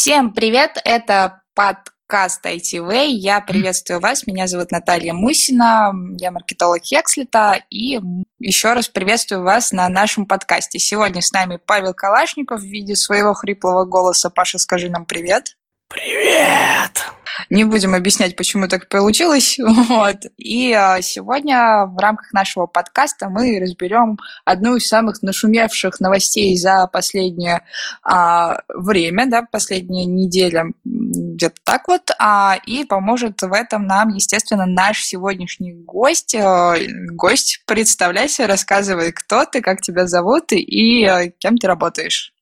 Всем привет! Это подкаст ITV. Я приветствую вас. Меня зовут Наталья Мусина. Я маркетолог Хекслита. И еще раз приветствую вас на нашем подкасте. Сегодня с нами Павел Калашников в виде своего хриплого голоса. Паша, скажи нам привет. Привет! Не будем объяснять, почему так получилось. Вот. И а, сегодня в рамках нашего подкаста мы разберем одну из самых нашумевших новостей за последнее а, время, да, последняя неделя, где-то так вот. А, и поможет в этом нам, естественно, наш сегодняшний гость. А, гость, представляйся, рассказывай, кто ты, как тебя зовут и а, кем ты работаешь.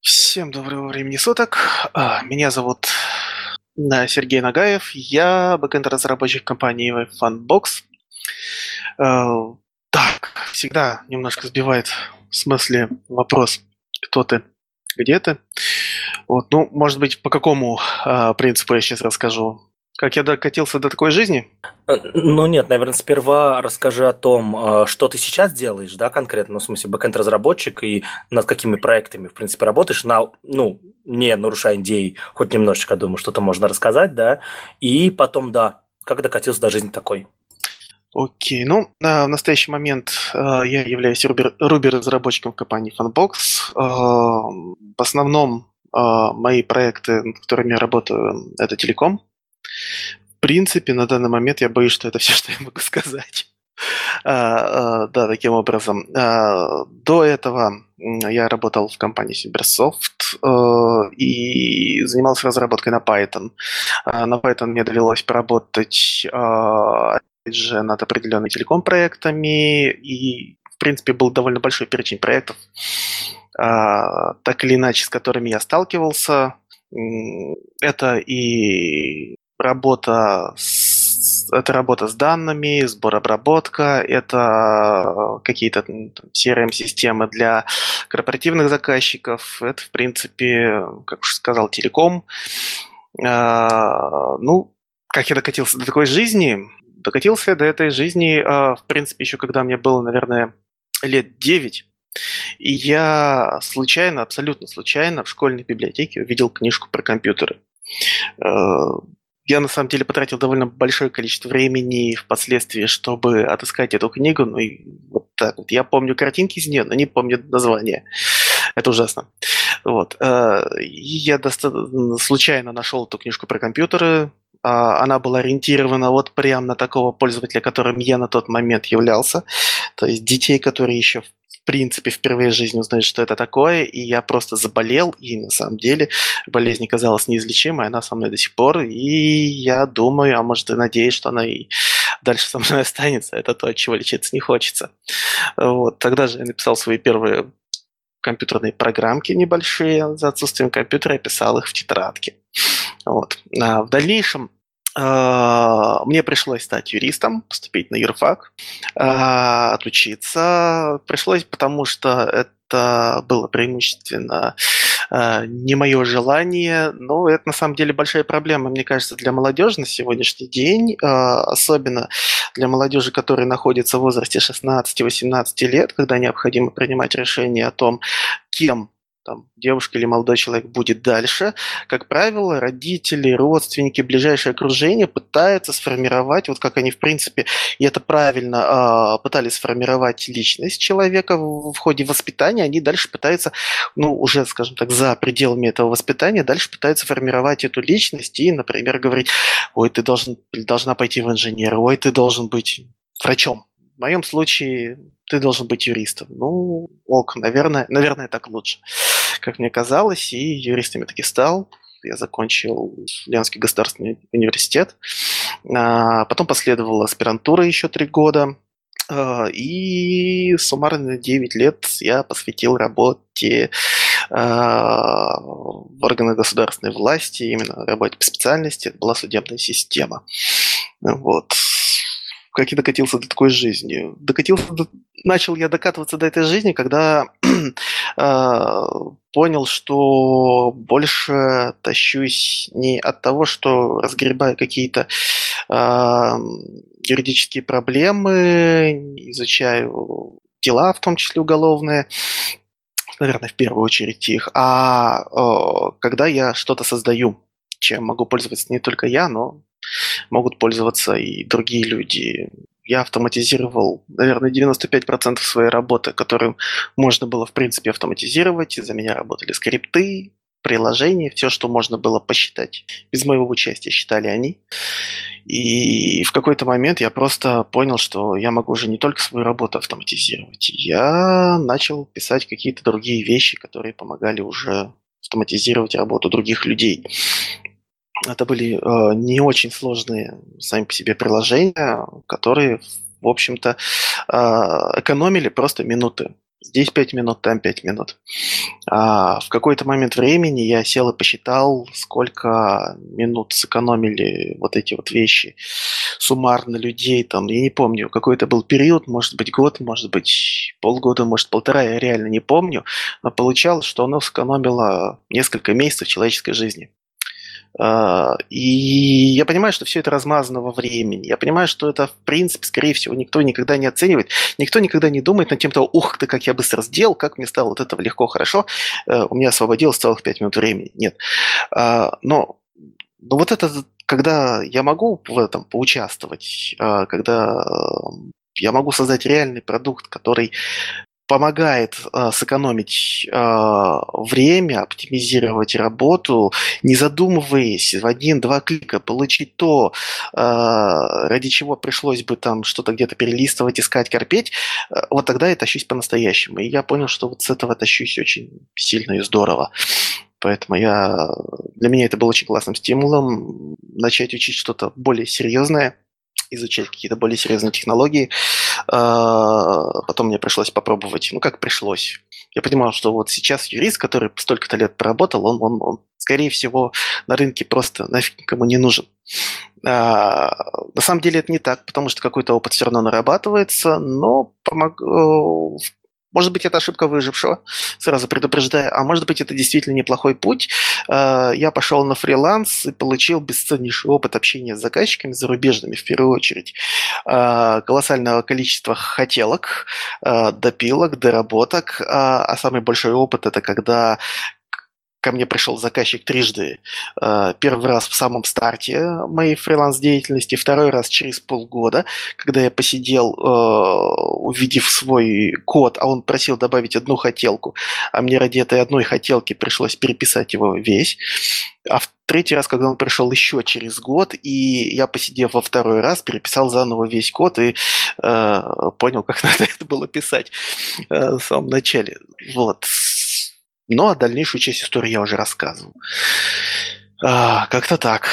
Всем доброго времени суток. А, меня зовут Сергей Нагаев. Я бэкэнд-разработчик компании Funbox. Э, так, всегда немножко сбивает в смысле вопрос, кто ты, где ты. Вот, ну, может быть, по какому э, принципу я сейчас расскажу. Как я докатился до такой жизни? Э, ну нет, наверное, сперва расскажи о том, э, что ты сейчас делаешь, да, конкретно, ну, в смысле, бэкэнд-разработчик и над какими проектами, в принципе, работаешь, на, ну, не нарушая идей, хоть немножечко, думаю, что-то можно рассказать, да, и потом, да, как докатился до жизни такой. Окей, ну, в настоящий момент э, я являюсь Ruby-разработчиком компании Funbox. В основном мои проекты, над которыми я работаю, это телеком, в принципе, на данный момент я боюсь, что это все, что я могу сказать. А, а, да, таким образом. А, до этого я работал в компании Cybersoft а, и занимался разработкой на Python. На Python мне довелось поработать опять же, над определенными телеком-проектами, и, в принципе, был довольно большой перечень проектов, так или иначе, с которыми я сталкивался. Это и работа с, это работа с данными, сбор обработка, это какие-то CRM-системы для корпоративных заказчиков, это, в принципе, как уже сказал, телеком. А, ну, как я докатился до такой жизни? Докатился до этой жизни, а, в принципе, еще когда мне было, наверное, лет 9. И я случайно, абсолютно случайно в школьной библиотеке увидел книжку про компьютеры. Я на самом деле потратил довольно большое количество времени впоследствии, чтобы отыскать эту книгу. Ну и вот так вот. Я помню картинки из нее, но не помню название. Это ужасно. Вот. Э, я достаточно случайно нашел эту книжку про компьютеры. А, она была ориентирована вот прямо на такого пользователя, которым я на тот момент являлся. То есть детей, которые еще в принципе, впервые в жизни узнать, что это такое, и я просто заболел, и на самом деле болезнь казалась неизлечимой, она со мной до сих пор, и я думаю, а может и надеюсь, что она и дальше со мной останется. Это то, от чего лечиться не хочется. Вот. Тогда же я написал свои первые компьютерные программки небольшие за отсутствием компьютера, я писал их в тетрадке. Вот. А в дальнейшем мне пришлось стать юристом, поступить на юрфак, а, отучиться. Пришлось, потому что это было преимущественно а, не мое желание, но это на самом деле большая проблема, мне кажется, для молодежи на сегодняшний день, особенно для молодежи, которая находится в возрасте 16-18 лет, когда необходимо принимать решение о том, кем там, девушка или молодой человек будет дальше, как правило, родители, родственники, ближайшее окружение пытаются сформировать, вот как они, в принципе, и это правильно, э, пытались сформировать личность человека в, ходе воспитания, они дальше пытаются, ну, уже, скажем так, за пределами этого воспитания, дальше пытаются формировать эту личность и, например, говорить, ой, ты должен, должна пойти в инженер, ой, ты должен быть врачом. В моем случае ты должен быть юристом. Ну, ок, наверное, наверное, так лучше, как мне казалось, и юристом я таки стал. Я закончил Ленский государственный университет. А, потом последовала аспирантура еще три года. А, и суммарно 9 лет я посвятил работе а, в органах государственной власти, именно работе по специальности, это была судебная система. Вот как я докатился до такой жизни. Докатился до... Начал я докатываться до этой жизни, когда э, понял, что больше тащусь не от того, что разгребаю какие-то э, юридические проблемы, изучаю дела, в том числе уголовные, наверное, в первую очередь их, а э, когда я что-то создаю, чем могу пользоваться не только я, но могут пользоваться и другие люди. Я автоматизировал, наверное, 95% своей работы, которую можно было, в принципе, автоматизировать. За меня работали скрипты, приложения, все, что можно было посчитать. Без моего участия считали они. И в какой-то момент я просто понял, что я могу уже не только свою работу автоматизировать. Я начал писать какие-то другие вещи, которые помогали уже автоматизировать работу других людей. Это были э, не очень сложные сами по себе приложения, которые, в общем-то, э, экономили просто минуты. Здесь 5 минут, там 5 минут. А в какой-то момент времени я сел и посчитал, сколько минут сэкономили вот эти вот вещи суммарно людей. Там, я не помню, какой это был период, может быть год, может быть полгода, может полтора, я реально не помню. Но получалось, что оно сэкономило несколько месяцев человеческой жизни. А, и я понимаю, что все это размазано во времени. Я понимаю, что это, в принципе, скорее всего, никто никогда не оценивает. Никто никогда не думает над тем, того, ух ты, как я быстро сделал, как мне стало вот этого легко, хорошо. Э, у меня освободилось целых 5 минут времени. Нет. А, но, но вот это, когда я могу в этом поучаствовать, а, когда я могу создать реальный продукт, который помогает э, сэкономить э, время, оптимизировать работу, не задумываясь, в один-два клика получить то, э, ради чего пришлось бы там что-то где-то перелистывать, искать, корпеть, э, вот тогда я тащусь по-настоящему. И я понял, что вот с этого тащусь очень сильно и здорово. Поэтому я, для меня это был очень классным стимулом начать учить что-то более серьезное, изучать какие-то более серьезные технологии. А, потом мне пришлось попробовать, ну как пришлось. Я понимал, что вот сейчас юрист, который столько-то лет проработал, он, он, он, скорее всего, на рынке просто нафиг никому не нужен. А, на самом деле это не так, потому что какой-то опыт все равно нарабатывается, но помог, э, может быть, это ошибка выжившего, сразу предупреждаю, а может быть, это действительно неплохой путь. А, я пошел на фриланс и получил бесценнейший опыт общения с заказчиками зарубежными, в первую очередь. А, колоссального количества хотелок, а, допилок, доработок, а самый большой опыт – это когда ко мне пришел заказчик трижды. Э, первый раз в самом старте моей фриланс-деятельности, второй раз через полгода, когда я посидел, э, увидев свой код, а он просил добавить одну хотелку, а мне ради этой одной хотелки пришлось переписать его весь. А в третий раз, когда он пришел еще через год, и я, посидев во второй раз, переписал заново весь код и э, понял, как надо это было писать в самом начале. Вот. Ну, а дальнейшую часть истории я уже рассказывал. А, как-то так.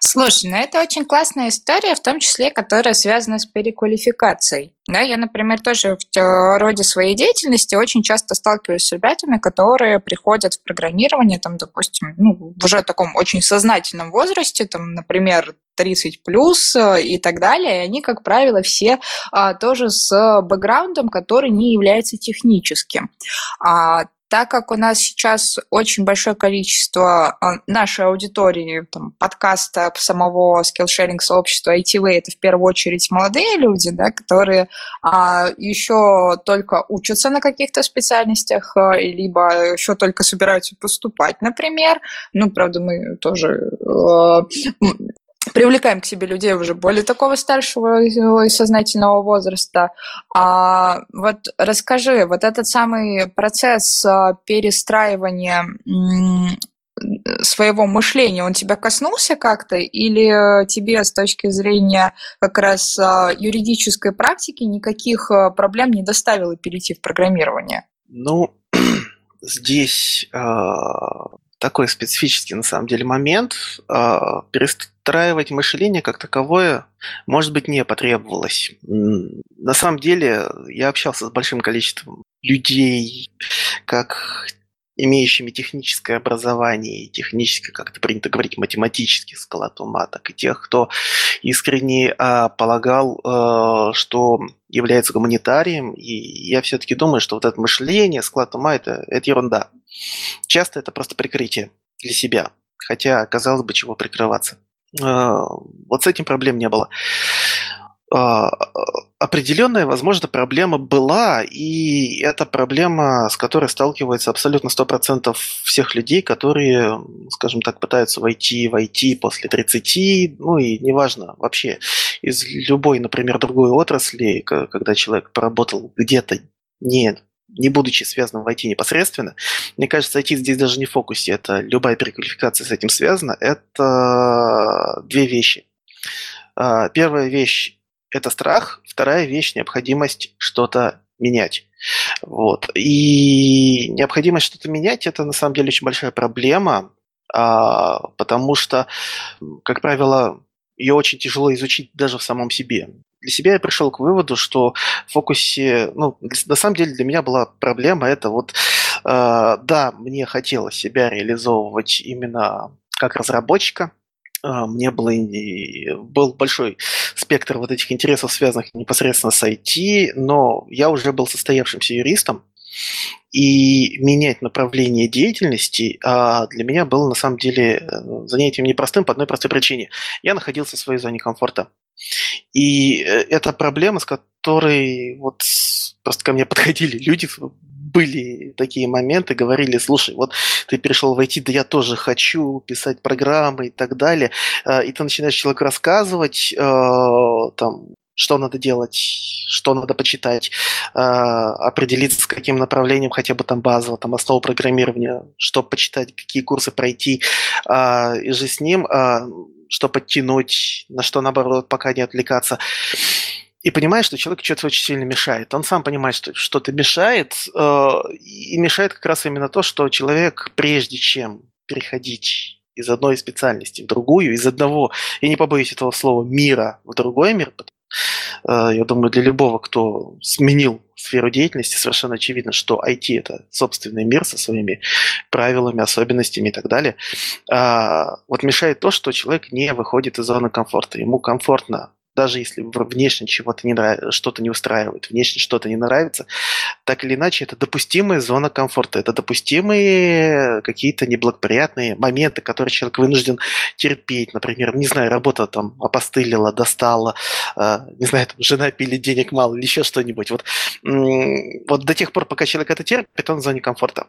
Слушай, ну это очень классная история, в том числе, которая связана с переквалификацией. Да, я, например, тоже в роде своей деятельности очень часто сталкиваюсь с ребятами, которые приходят в программирование, там, допустим, ну, в уже таком очень сознательном возрасте, там, например, 30 плюс э, и так далее, и они, как правило, все а, тоже с бэкграундом, который не является техническим. А, так как у нас сейчас очень большое количество а, нашей аудитории, там, подкаста самого скиллшеринг сообщества ITV, это в первую очередь молодые люди, да, которые а, еще только учатся на каких-то специальностях, а, либо еще только собираются поступать, например. Ну, правда, мы тоже а, привлекаем к себе людей уже более такого старшего и сознательного возраста. А вот расскажи, вот этот самый процесс а, перестраивания своего мышления, он тебя коснулся как-то, или тебе с точки зрения как раз а, юридической практики никаких а, проблем не доставило перейти в программирование? Ну, здесь такой специфический на самом деле момент. А, перестраивать мышление как таковое, может быть, не потребовалось. На самом деле я общался с большим количеством людей, как имеющими техническое образование технически, как это принято говорить, математический склад ума, так и тех, кто искренне а, полагал, а, что является гуманитарием, и я все-таки думаю, что вот это мышление, склад ума это, это ерунда. Часто это просто прикрытие для себя, хотя казалось бы, чего прикрываться. А, вот с этим проблем не было. а, определенная, возможно, проблема была, и это проблема, с которой сталкивается абсолютно 100% всех людей, которые, скажем так, пытаются войти в IT после 30, ну и неважно, вообще из любой, например, другой отрасли, когда человек поработал где-то не не будучи связанным в IT непосредственно, мне кажется, IT здесь даже не в фокусе, это любая переквалификация с этим связана, это две вещи. А, первая вещь – это страх, вторая вещь – необходимость что-то менять. Вот. И необходимость что-то менять – это на самом деле очень большая проблема, а, потому что, как правило, ее очень тяжело изучить даже в самом себе. Для себя я пришел к выводу, что в фокусе, ну, на самом деле для меня была проблема это вот, э, да, мне хотелось себя реализовывать именно как разработчика, а, мне было, был большой спектр вот этих интересов, связанных непосредственно с IT, но я уже был состоявшимся юристом, и менять направление деятельности а, для меня было на самом деле э, занятием непростым по одной простой причине. Я находился в своей зоне комфорта. И э, это проблема, с которой вот просто ко мне подходили люди, были такие моменты, говорили, слушай, вот ты перешел в IT, да я тоже хочу писать программы и так далее, а, и ты начинаешь человеку рассказывать, э, там, что надо делать, что надо почитать, э, определиться с каким направлением хотя бы там базово, там основу программирования, что почитать, какие курсы пройти, и же с ним, что подтянуть, на что наоборот пока не отвлекаться. И понимаешь, что человек что-то очень сильно мешает. Он сам понимает, что что-то мешает, э, и мешает как раз именно то, что человек, прежде чем переходить из одной специальности в другую, из одного, я не побоюсь этого слова, мира в другой мир, я думаю, для любого, кто сменил сферу деятельности, совершенно очевидно, что IT – это собственный мир со своими правилами, особенностями и так далее. А, вот мешает то, что человек не выходит из зоны комфорта. Ему комфортно даже если внешне чего-то не нравится, что-то не устраивает, внешне что-то не нравится, так или иначе это допустимая зона комфорта, это допустимые какие-то неблагоприятные моменты, которые человек вынужден терпеть. Например, не знаю, работа там опостылила, достала, э, не знаю, там, жена пили денег мало или еще что-нибудь. Вот, вот до тех пор, пока человек это терпит, он в зоне комфорта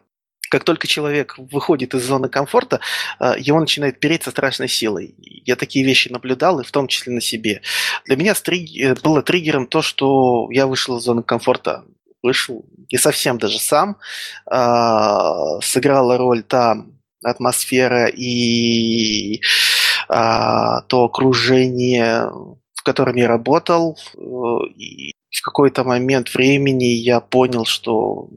как только человек выходит из зоны комфорта, э, его начинает переть со страшной силой. Я такие вещи наблюдал, и в том числе на себе. Для меня э, было триггером то, что я вышел из зоны комфорта. Вышел не совсем даже сам. А, сыграла роль та атмосфера и а, то окружение, в котором я работал. Э, и в какой-то момент времени я понял, что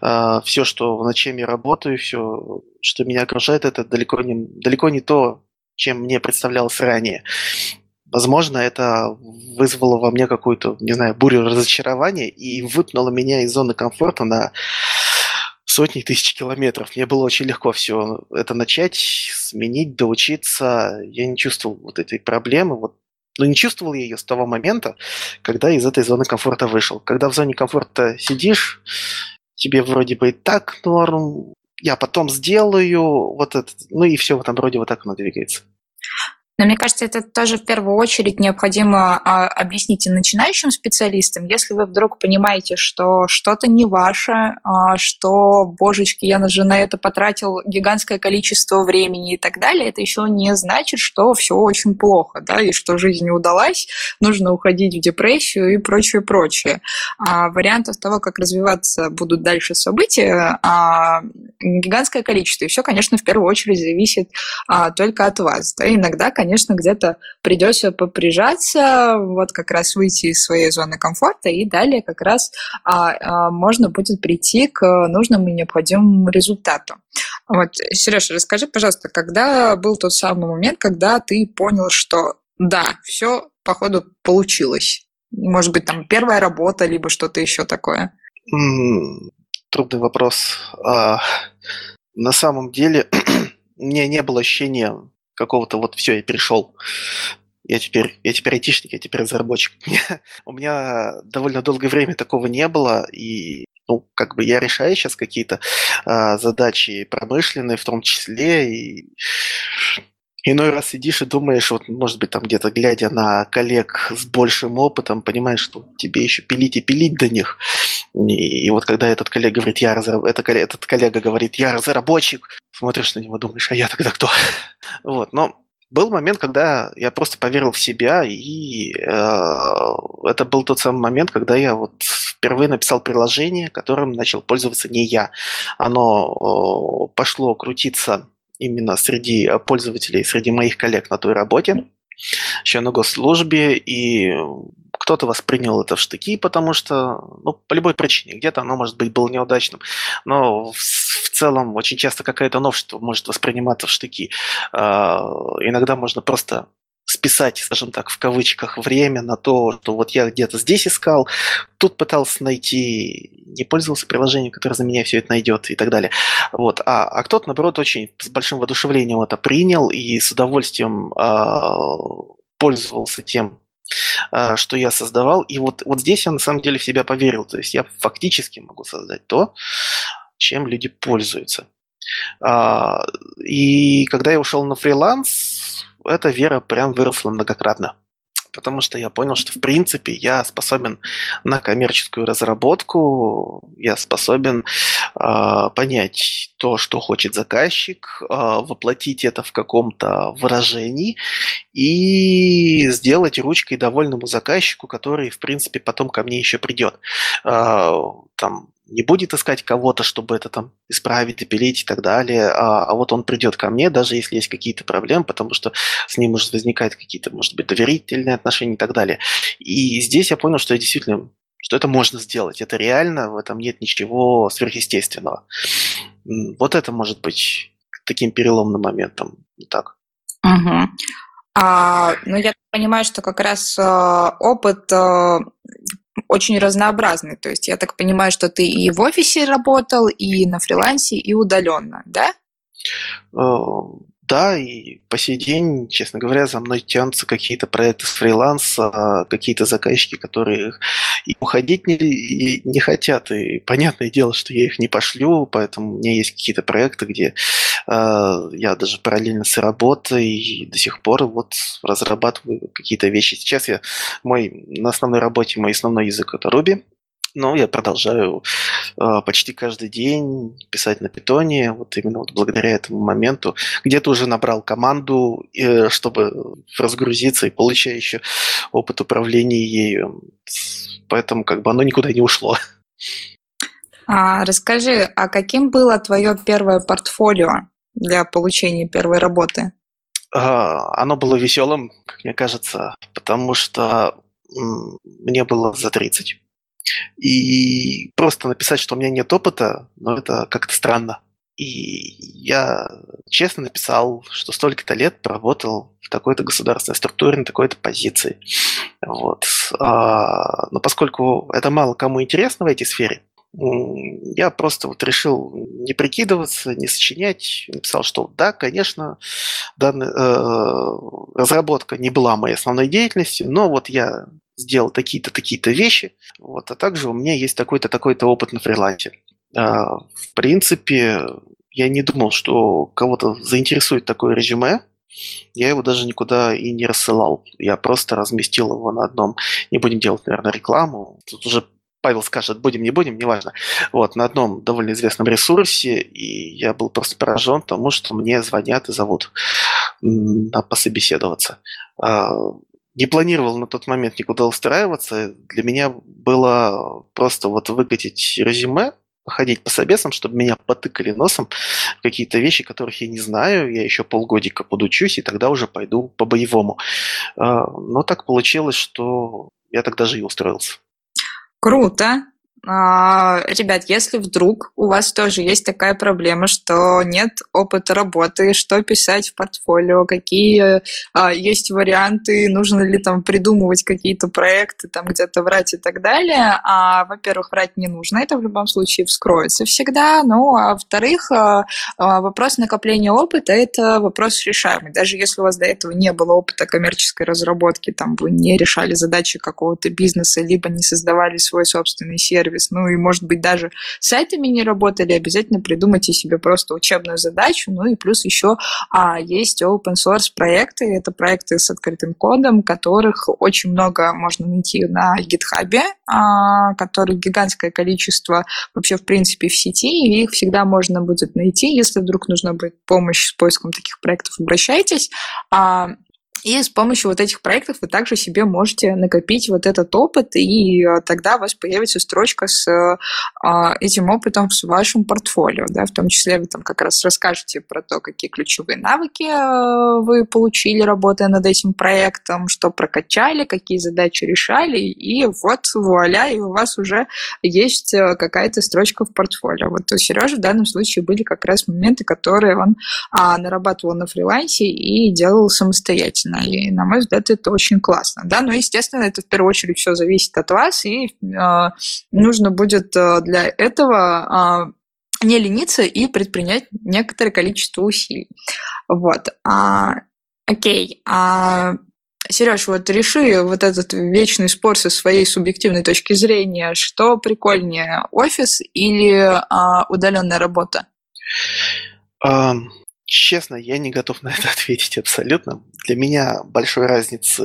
все, что в ночами работаю, все, что меня окружает, это далеко не, далеко не то, чем мне представлялось ранее. Возможно, это вызвало во мне какую-то, не знаю, бурю разочарования и выпнуло меня из зоны комфорта на сотни тысяч километров. Мне было очень легко все это начать, сменить, доучиться. Я не чувствовал вот этой проблемы. Вот но не чувствовал я ее с того момента, когда из этой зоны комфорта вышел. Когда в зоне комфорта сидишь, тебе вроде бы и так норм, я потом сделаю, вот это, ну и все в этом роде вот так оно двигается. Но мне кажется, это тоже в первую очередь необходимо а, объяснить и начинающим специалистам. Если вы вдруг понимаете, что что-то не ваше, а, что, божечки, я же на это потратил гигантское количество времени и так далее, это еще не значит, что все очень плохо, да, и что жизнь не удалась, нужно уходить в депрессию и прочее, прочее. А вариантов того, как развиваться будут дальше события, а, гигантское количество. И все, конечно, в первую очередь зависит а, только от вас. Да, иногда, конечно, где-то придется поприжаться, вот как раз выйти из своей зоны комфорта, и далее как раз а, а, можно будет прийти к нужному и необходимому результату. Вот, Сережа, расскажи, пожалуйста, когда был тот самый момент, когда ты понял, что да, все, походу, получилось? Может быть, там первая работа, либо что-то еще такое? Трудный вопрос. А, на самом деле, у меня не было ощущения какого-то вот все, я перешел. Я теперь, я теперь айтишник, я теперь разработчик. У меня довольно долгое время такого не было, и ну, как бы я решаю сейчас какие-то а, задачи промышленные, в том числе, и Иной раз сидишь и думаешь, вот, может быть, там где-то глядя на коллег с большим опытом, понимаешь, что тебе еще пилить и пилить до них. И, и вот когда этот коллега говорит, я разраб... это, этот коллега говорит, я разработчик, смотришь на него, думаешь, а я тогда кто? вот, но был момент, когда я просто поверил в себя, и э, это был тот самый момент, когда я вот впервые написал приложение, которым начал пользоваться не я. Оно э, пошло крутиться именно среди э, пользователей, среди моих коллег на той работе, еще на госслужбе, и кто-то воспринял это в штыки, потому что, ну, по любой причине, где-то оно, может быть, было неудачным, но в, в целом очень часто какое-то новшество может восприниматься в штыки. Э, иногда можно просто списать, скажем так, в кавычках время на то, что вот я где-то здесь искал, тут пытался найти, не пользовался приложением, которое за меня все это найдет и так далее. Вот. А, а кто-то, наоборот, очень с большим воодушевлением это принял и с удовольствием э, пользовался тем, э, что я создавал. И вот, вот здесь я на самом деле в себя поверил. То есть я фактически могу создать то, чем люди пользуются. А, и когда я ушел на фриланс, эта вера прям выросла многократно. Потому что я понял, что в принципе я способен на коммерческую разработку, я способен э, понять то, что хочет заказчик, э, воплотить это в каком-то выражении и сделать ручкой довольному заказчику, который, в принципе, потом ко мне еще придет. Э, там не будет искать кого-то, чтобы это там исправить, допилить и так далее, а, а вот он придет ко мне, даже если есть какие-то проблемы, потому что с ним может возникать какие-то, может быть, доверительные отношения и так далее. И здесь я понял, что я действительно что это можно сделать, это реально, в этом нет ничего сверхъестественного. Вот это может быть таким переломным моментом. Так. Угу. А, ну, я понимаю, что как раз э, опыт э, очень разнообразный. То есть я так понимаю, что ты и в офисе работал, и на фрилансе, и удаленно, да? Да, и по сей день, честно говоря, за мной тянутся какие-то проекты с фриланса, какие-то заказчики, которые и уходить не, не хотят. И понятное дело, что я их не пошлю, поэтому у меня есть какие-то проекты, где э, я даже параллельно с работой до сих пор вот разрабатываю какие-то вещи. Сейчас я мой на основной работе мой основной язык это Ruby. Но я продолжаю почти каждый день писать на питоне, вот именно вот благодаря этому моменту. Где-то уже набрал команду, э, чтобы разгрузиться и получая еще опыт управления ею. Поэтому как бы оно никуда не ушло. А, расскажи, а каким было твое первое портфолио для получения первой работы? А, оно было веселым, как мне кажется, потому что мне было за 30. И просто написать, что у меня нет опыта, ну, это как-то странно. И я честно написал, что столько-то лет проработал в такой-то государственной структуре, на такой-то позиции. Вот. А, но поскольку это мало кому интересно в этой сфере, я просто вот решил не прикидываться, не сочинять. Написал, что да, конечно, данная, э, разработка не была моей основной деятельностью, но вот я сделал такие-то, такие-то вещи, вот, а также у меня есть такой-то, такой-то опыт на фрилансе. А, в принципе, я не думал, что кого-то заинтересует такое резюме, я его даже никуда и не рассылал. Я просто разместил его на одном, не будем делать, наверное, рекламу. Тут уже Павел скажет, будем, не будем, неважно. Вот, на одном довольно известном ресурсе, и я был просто поражен тому, что мне звонят и зовут на пособеседоваться. Не планировал на тот момент никуда устраиваться. Для меня было просто вот выкатить резюме, походить по собесам, чтобы меня потыкали носом какие-то вещи, которых я не знаю. Я еще полгодика подучусь, и тогда уже пойду по-боевому. А, но так получилось, что я тогда же и устроился. Круто. А, ребят, если вдруг у вас тоже есть такая проблема, что нет опыта работы, что писать в портфолио, какие а, есть варианты, нужно ли там придумывать какие-то проекты, там где-то врать и так далее, а, во-первых, врать не нужно, это в любом случае вскроется всегда, ну, а во-вторых, вопрос накопления опыта – это вопрос решаемый. Даже если у вас до этого не было опыта коммерческой разработки, там вы не решали задачи какого-то бизнеса, либо не создавали свой собственный сервис, сервис, ну и, может быть, даже сайтами не работали, обязательно придумайте себе просто учебную задачу, ну и плюс еще а, есть open source проекты, это проекты с открытым кодом, которых очень много можно найти на GitHub, а, которых гигантское количество вообще, в принципе, в сети, и их всегда можно будет найти, если вдруг нужна будет помощь с поиском таких проектов, обращайтесь. А, и с помощью вот этих проектов вы также себе можете накопить вот этот опыт, и э, тогда у вас появится строчка с а, этим опытом в вашем портфолио. Да? В том числе вы там как раз расскажете про то, какие ключевые навыки э, вы получили, работая над этим проектом, что прокачали, какие задачи решали, и вот вуаля, и у вас уже есть э, какая-то строчка в портфолио. Вот у Сережи в данном случае были как раз моменты, которые он а, нарабатывал на фрилансе и делал самостоятельно качественно. И, на мой взгляд, это очень классно. Да, но, естественно, это в первую очередь все зависит от вас, и э, нужно будет э, для этого э, не лениться и предпринять некоторое количество усилий. Вот. А, окей. А, Сереж, вот реши вот этот вечный спор со своей субъективной точки зрения, что прикольнее, офис или а, удаленная работа? Честно, я не готов на это ответить абсолютно. Для меня большой разницы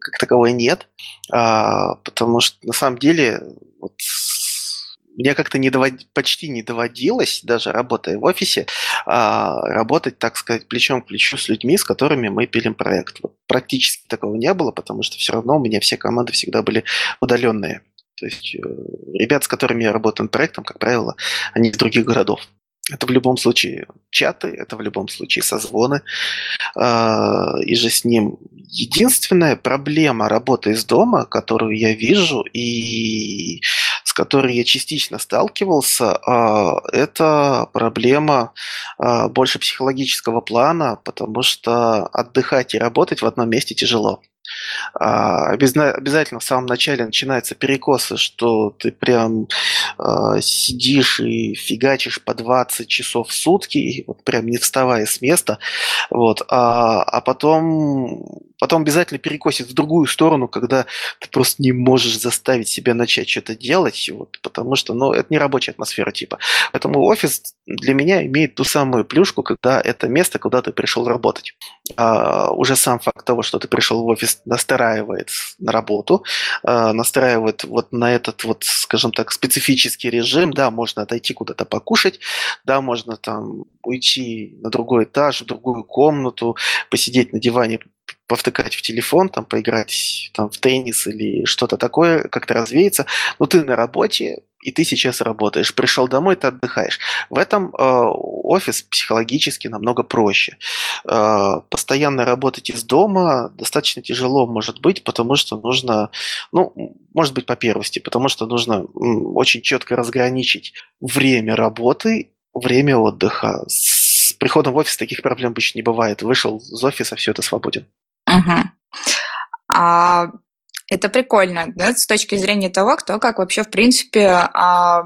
как таковой нет, а, потому что на самом деле вот, мне как-то не довод... почти не доводилось, даже работая в офисе, а, работать, так сказать, плечом к плечу с людьми, с которыми мы пилим проект. Вот практически такого не было, потому что все равно у меня все команды всегда были удаленные. То есть э, ребят, с которыми я работаю над проектом, как правило, они из других городов. Это в любом случае чаты, это в любом случае созвоны. Э, и же с ним. Единственная проблема работы из дома, которую я вижу и с которой я частично сталкивался, э, это проблема э, больше психологического плана, потому что отдыхать и работать в одном месте тяжело. А, обязательно в самом начале начинаются перекосы, что ты прям э, сидишь и фигачишь по 20 часов в сутки, вот прям не вставая с места, вот, а, а потом, потом обязательно перекосит в другую сторону, когда ты просто не можешь заставить себя начать что-то делать, вот, потому что, ну, это не рабочая атмосфера типа. Поэтому офис для меня имеет ту самую плюшку, когда это место, куда ты пришел работать. А, уже сам факт того, что ты пришел в офис, настраивает на работу, а, настраивает вот на этот вот, скажем так, специфический режим. Да, можно отойти куда-то покушать, да, можно там уйти на другой этаж, в другую комнату, посидеть на диване, повтыкать в телефон, там, поиграть там, в теннис или что-то такое, как-то развеяться. Но ты на работе, и ты сейчас работаешь. Пришел домой, ты отдыхаешь. В этом э, офис психологически намного проще. Э, постоянно работать из дома достаточно тяжело может быть, потому что нужно, ну, может быть, по первости, потому что нужно очень четко разграничить время работы, время отдыха. С приходом в офис таких проблем больше не бывает. Вышел из офиса, все это свободен. Угу. А, это прикольно, да, с точки зрения того, кто как вообще, в принципе, а,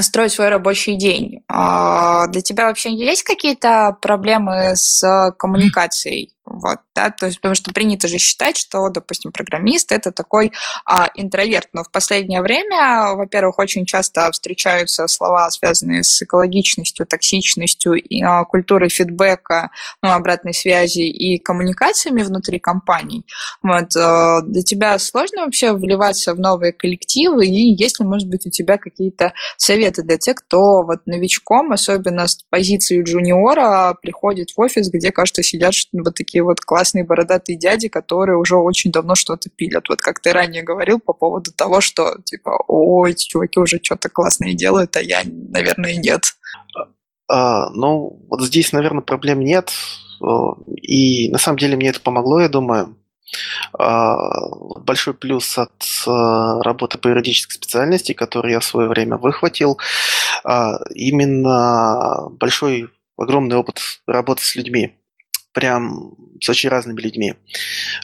строить свой рабочий день. А, для тебя вообще есть какие-то проблемы с коммуникацией? Вот, да, то есть, потому что принято же считать, что, допустим, программист это такой а, интроверт. Но в последнее время, во-первых, очень часто встречаются слова, связанные с экологичностью, токсичностью, и, а, культурой фидбэка, ну, обратной связи и коммуникациями внутри компаний. Вот, а, для тебя сложно вообще вливаться в новые коллективы, и есть ли, может быть, у тебя какие-то советы для тех, кто вот новичком, особенно с позиции джуниора, приходит в офис, где, кажется, сидят вот такие такие вот классные бородатые дяди, которые уже очень давно что-то пилят. Вот как ты ранее говорил по поводу того, что типа, ой, эти чуваки уже что-то классное делают, а я, наверное, нет. А, ну, вот здесь, наверное, проблем нет. И на самом деле мне это помогло, я думаю. А, большой плюс от а, работы по юридической специальности, которую я в свое время выхватил, а, именно большой огромный опыт работы с людьми прям с очень разными людьми. Э,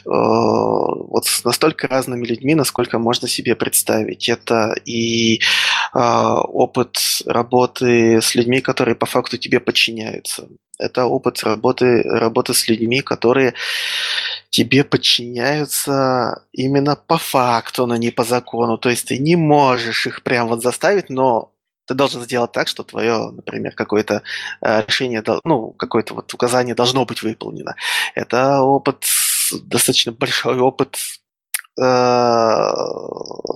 вот с настолько разными людьми, насколько можно себе представить. Это и а, опыт работы с людьми, которые по факту тебе подчиняются. Это опыт работы, работы с людьми, которые тебе подчиняются именно по факту, но не по закону. То есть ты не можешь их прям вот заставить, но ты должен сделать так, что твое, например, какое-то э, решение, ну, какое-то вот указание должно быть выполнено. Это опыт, достаточно большой опыт э,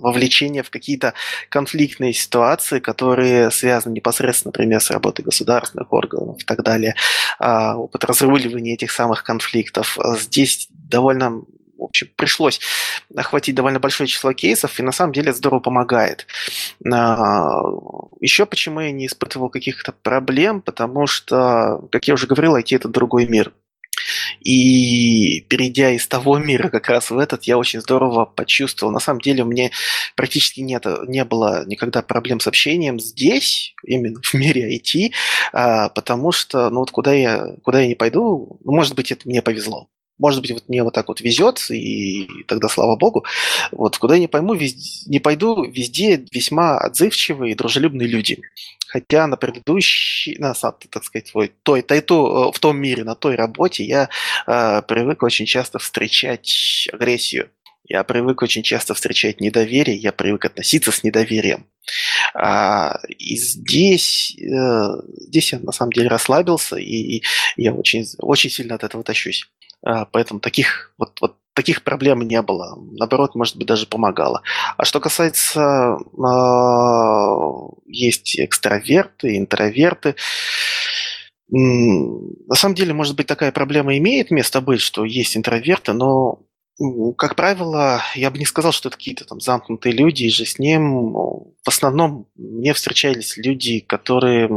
вовлечения в какие-то конфликтные ситуации, которые связаны непосредственно, например, с работой государственных органов и так далее, а, опыт разруливания этих самых конфликтов. Здесь довольно в общем, пришлось охватить довольно большое число кейсов, и на самом деле это здорово помогает. А, Еще почему я не испытывал каких-то проблем, потому что, как я уже говорил, IT – это другой мир. И перейдя из того мира как раз в этот, я очень здорово почувствовал. На самом деле у меня практически нет, не было никогда проблем с общением здесь, именно в мире IT, а, потому что, ну вот куда я, куда я не пойду, ну, может быть, это мне повезло. Может быть, вот мне вот так вот везет, и тогда слава богу. Вот куда я не пойму, везде, не пойду, везде весьма отзывчивые и дружелюбные люди. Хотя на предыдущей, на, так сказать, той, той, той, в том мире, на той работе я э, привык очень часто встречать агрессию. Я привык очень часто встречать недоверие, я привык относиться с недоверием. А, и здесь, э, здесь я на самом деле расслабился, и, и я очень, очень сильно от этого тащусь. А, поэтому таких вот, вот таких проблем не было. Наоборот, может быть, даже помогало. А что касается, э, есть экстраверты, интроверты. На самом деле, может быть, такая проблема имеет место быть, что есть интроверты, но как правило, я бы не сказал, что это какие-то там замкнутые люди, и же с ним в основном мне встречались люди, которые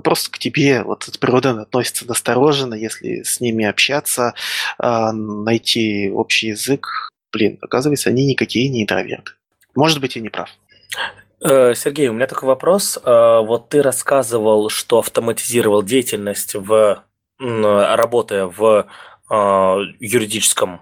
просто к тебе вот от природы относятся настороженно, если с ними общаться, э, найти общий язык. Блин, оказывается, они никакие не интроверты. Может быть, я не прав. Э, Сергей, у меня такой вопрос. Э, вот ты рассказывал, что автоматизировал деятельность в работая в э, юридическом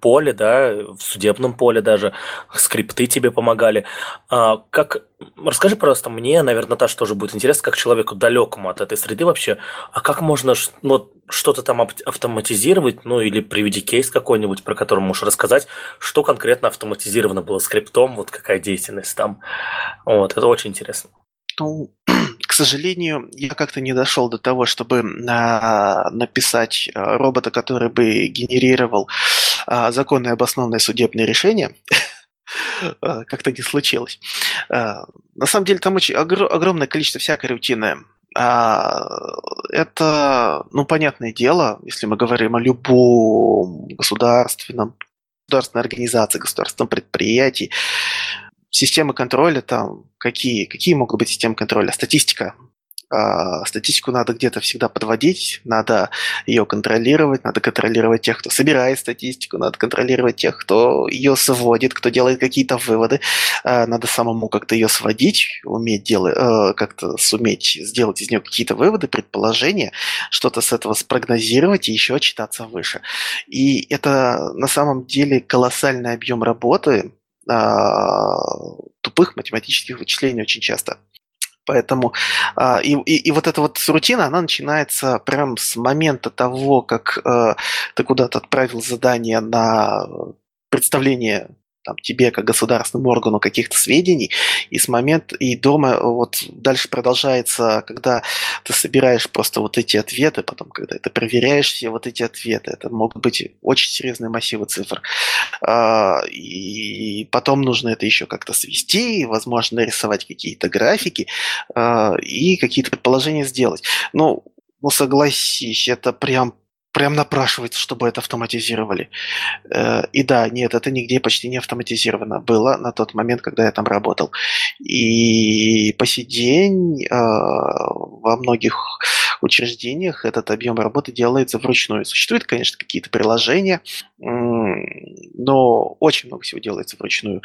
поле, да, в судебном поле даже, скрипты тебе помогали. А, как, расскажи, просто мне, наверное, Наташа, тоже будет интересно, как человеку далекому от этой среды вообще, а как можно ну, что-то там автоматизировать, ну или приведи кейс какой-нибудь, про который можешь рассказать, что конкретно автоматизировано было скриптом, вот какая деятельность там. Вот, это очень интересно. Ну, сожалению, я как-то не дошел до того, чтобы на, написать э, робота, который бы генерировал а, законное обоснованное судебное решение. А, как-то не случилось. А, на самом деле там очень огромное количество всякой рутины. Это, ну, понятное дело, если мы говорим о любом государственном, государственной организации, государственном предприятии, системы контроля там какие? Какие могут быть системы контроля? Статистика. А, статистику надо где-то всегда подводить, надо ее контролировать, надо контролировать тех, кто собирает статистику, надо контролировать тех, кто ее сводит, кто делает какие-то выводы. А, надо самому как-то ее сводить, уметь делать, э, как-то суметь сделать из нее какие-то выводы, предположения, что-то с этого спрогнозировать и еще читаться выше. И это на самом деле колоссальный объем работы, тупых математических вычислений очень часто. Поэтому а, и, и, и вот эта вот рутина, она начинается прям с момента того, как э, ты куда-то отправил задание на представление там, тебе как государственному органу каких-то сведений, и с момента, и дома вот дальше продолжается, когда ты собираешь просто вот эти ответы, потом, когда ты проверяешь все вот эти ответы, это могут быть очень серьезные массивы цифр, а, и потом нужно это еще как-то свести, возможно, нарисовать какие-то графики а, и какие-то предположения сделать. Ну, ну, согласись, это прям прям напрашивается, чтобы это автоматизировали. Э, и да, нет, это нигде почти не автоматизировано было на тот момент, когда я там работал. И по сей день э, во многих учреждениях этот объем работы делается вручную. Существуют, конечно, какие-то приложения, но очень много всего делается вручную.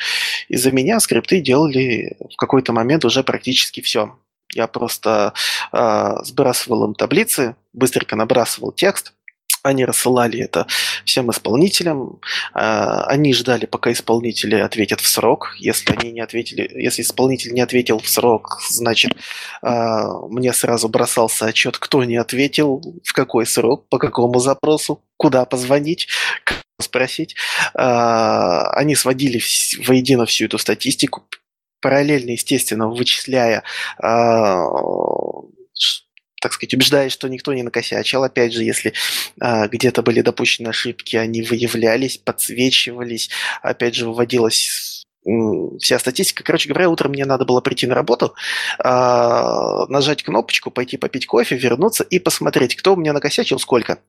Из-за меня скрипты делали в какой-то момент уже практически все. Я просто э, сбрасывал им таблицы, быстренько набрасывал текст, они рассылали это всем исполнителям. А, они ждали, пока исполнители ответят в срок. Если они не ответили, если исполнитель не ответил в срок, значит, а, мне сразу бросался отчет, кто не ответил, в какой срок, по какому запросу. куда позвонить, спросить. А, они сводили воедино всю эту статистику, параллельно, естественно, вычисляя так сказать, убеждаясь, что никто не накосячил. Опять же, если а, где-то были допущены ошибки, они выявлялись, подсвечивались, опять же, выводилась вся статистика. Короче говоря, утром мне надо было прийти на работу, а, нажать кнопочку, пойти попить кофе, вернуться и посмотреть, кто у меня накосячил, сколько.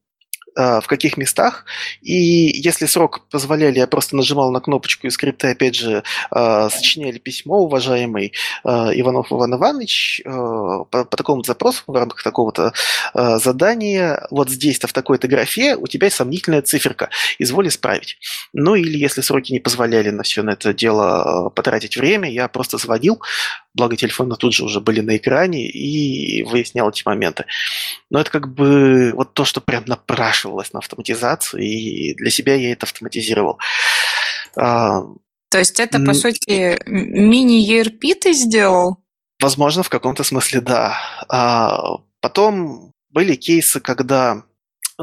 А, в каких местах. И если срок позволяли, я просто нажимал на кнопочку, и скрипты, опять же, а, сочиняли письмо, уважаемый а, Иванов Иван Иванович, по, по такому запросу в рамках такого-то задания, вот здесь-то в такой-то графе у тебя сомнительная циферка, изволь исправить. Ну или если сроки не позволяли на все на это дело потратить время, я просто звонил, благо телефоны тут же уже были на экране, и выяснял эти моменты. Но это как бы вот то, что прям напрашивалось на автоматизацию, и для себя я это автоматизировал. А, то есть это, по сути, мини-ERP ты сделал? Возможно, в каком-то смысле да. А потом были кейсы, когда э,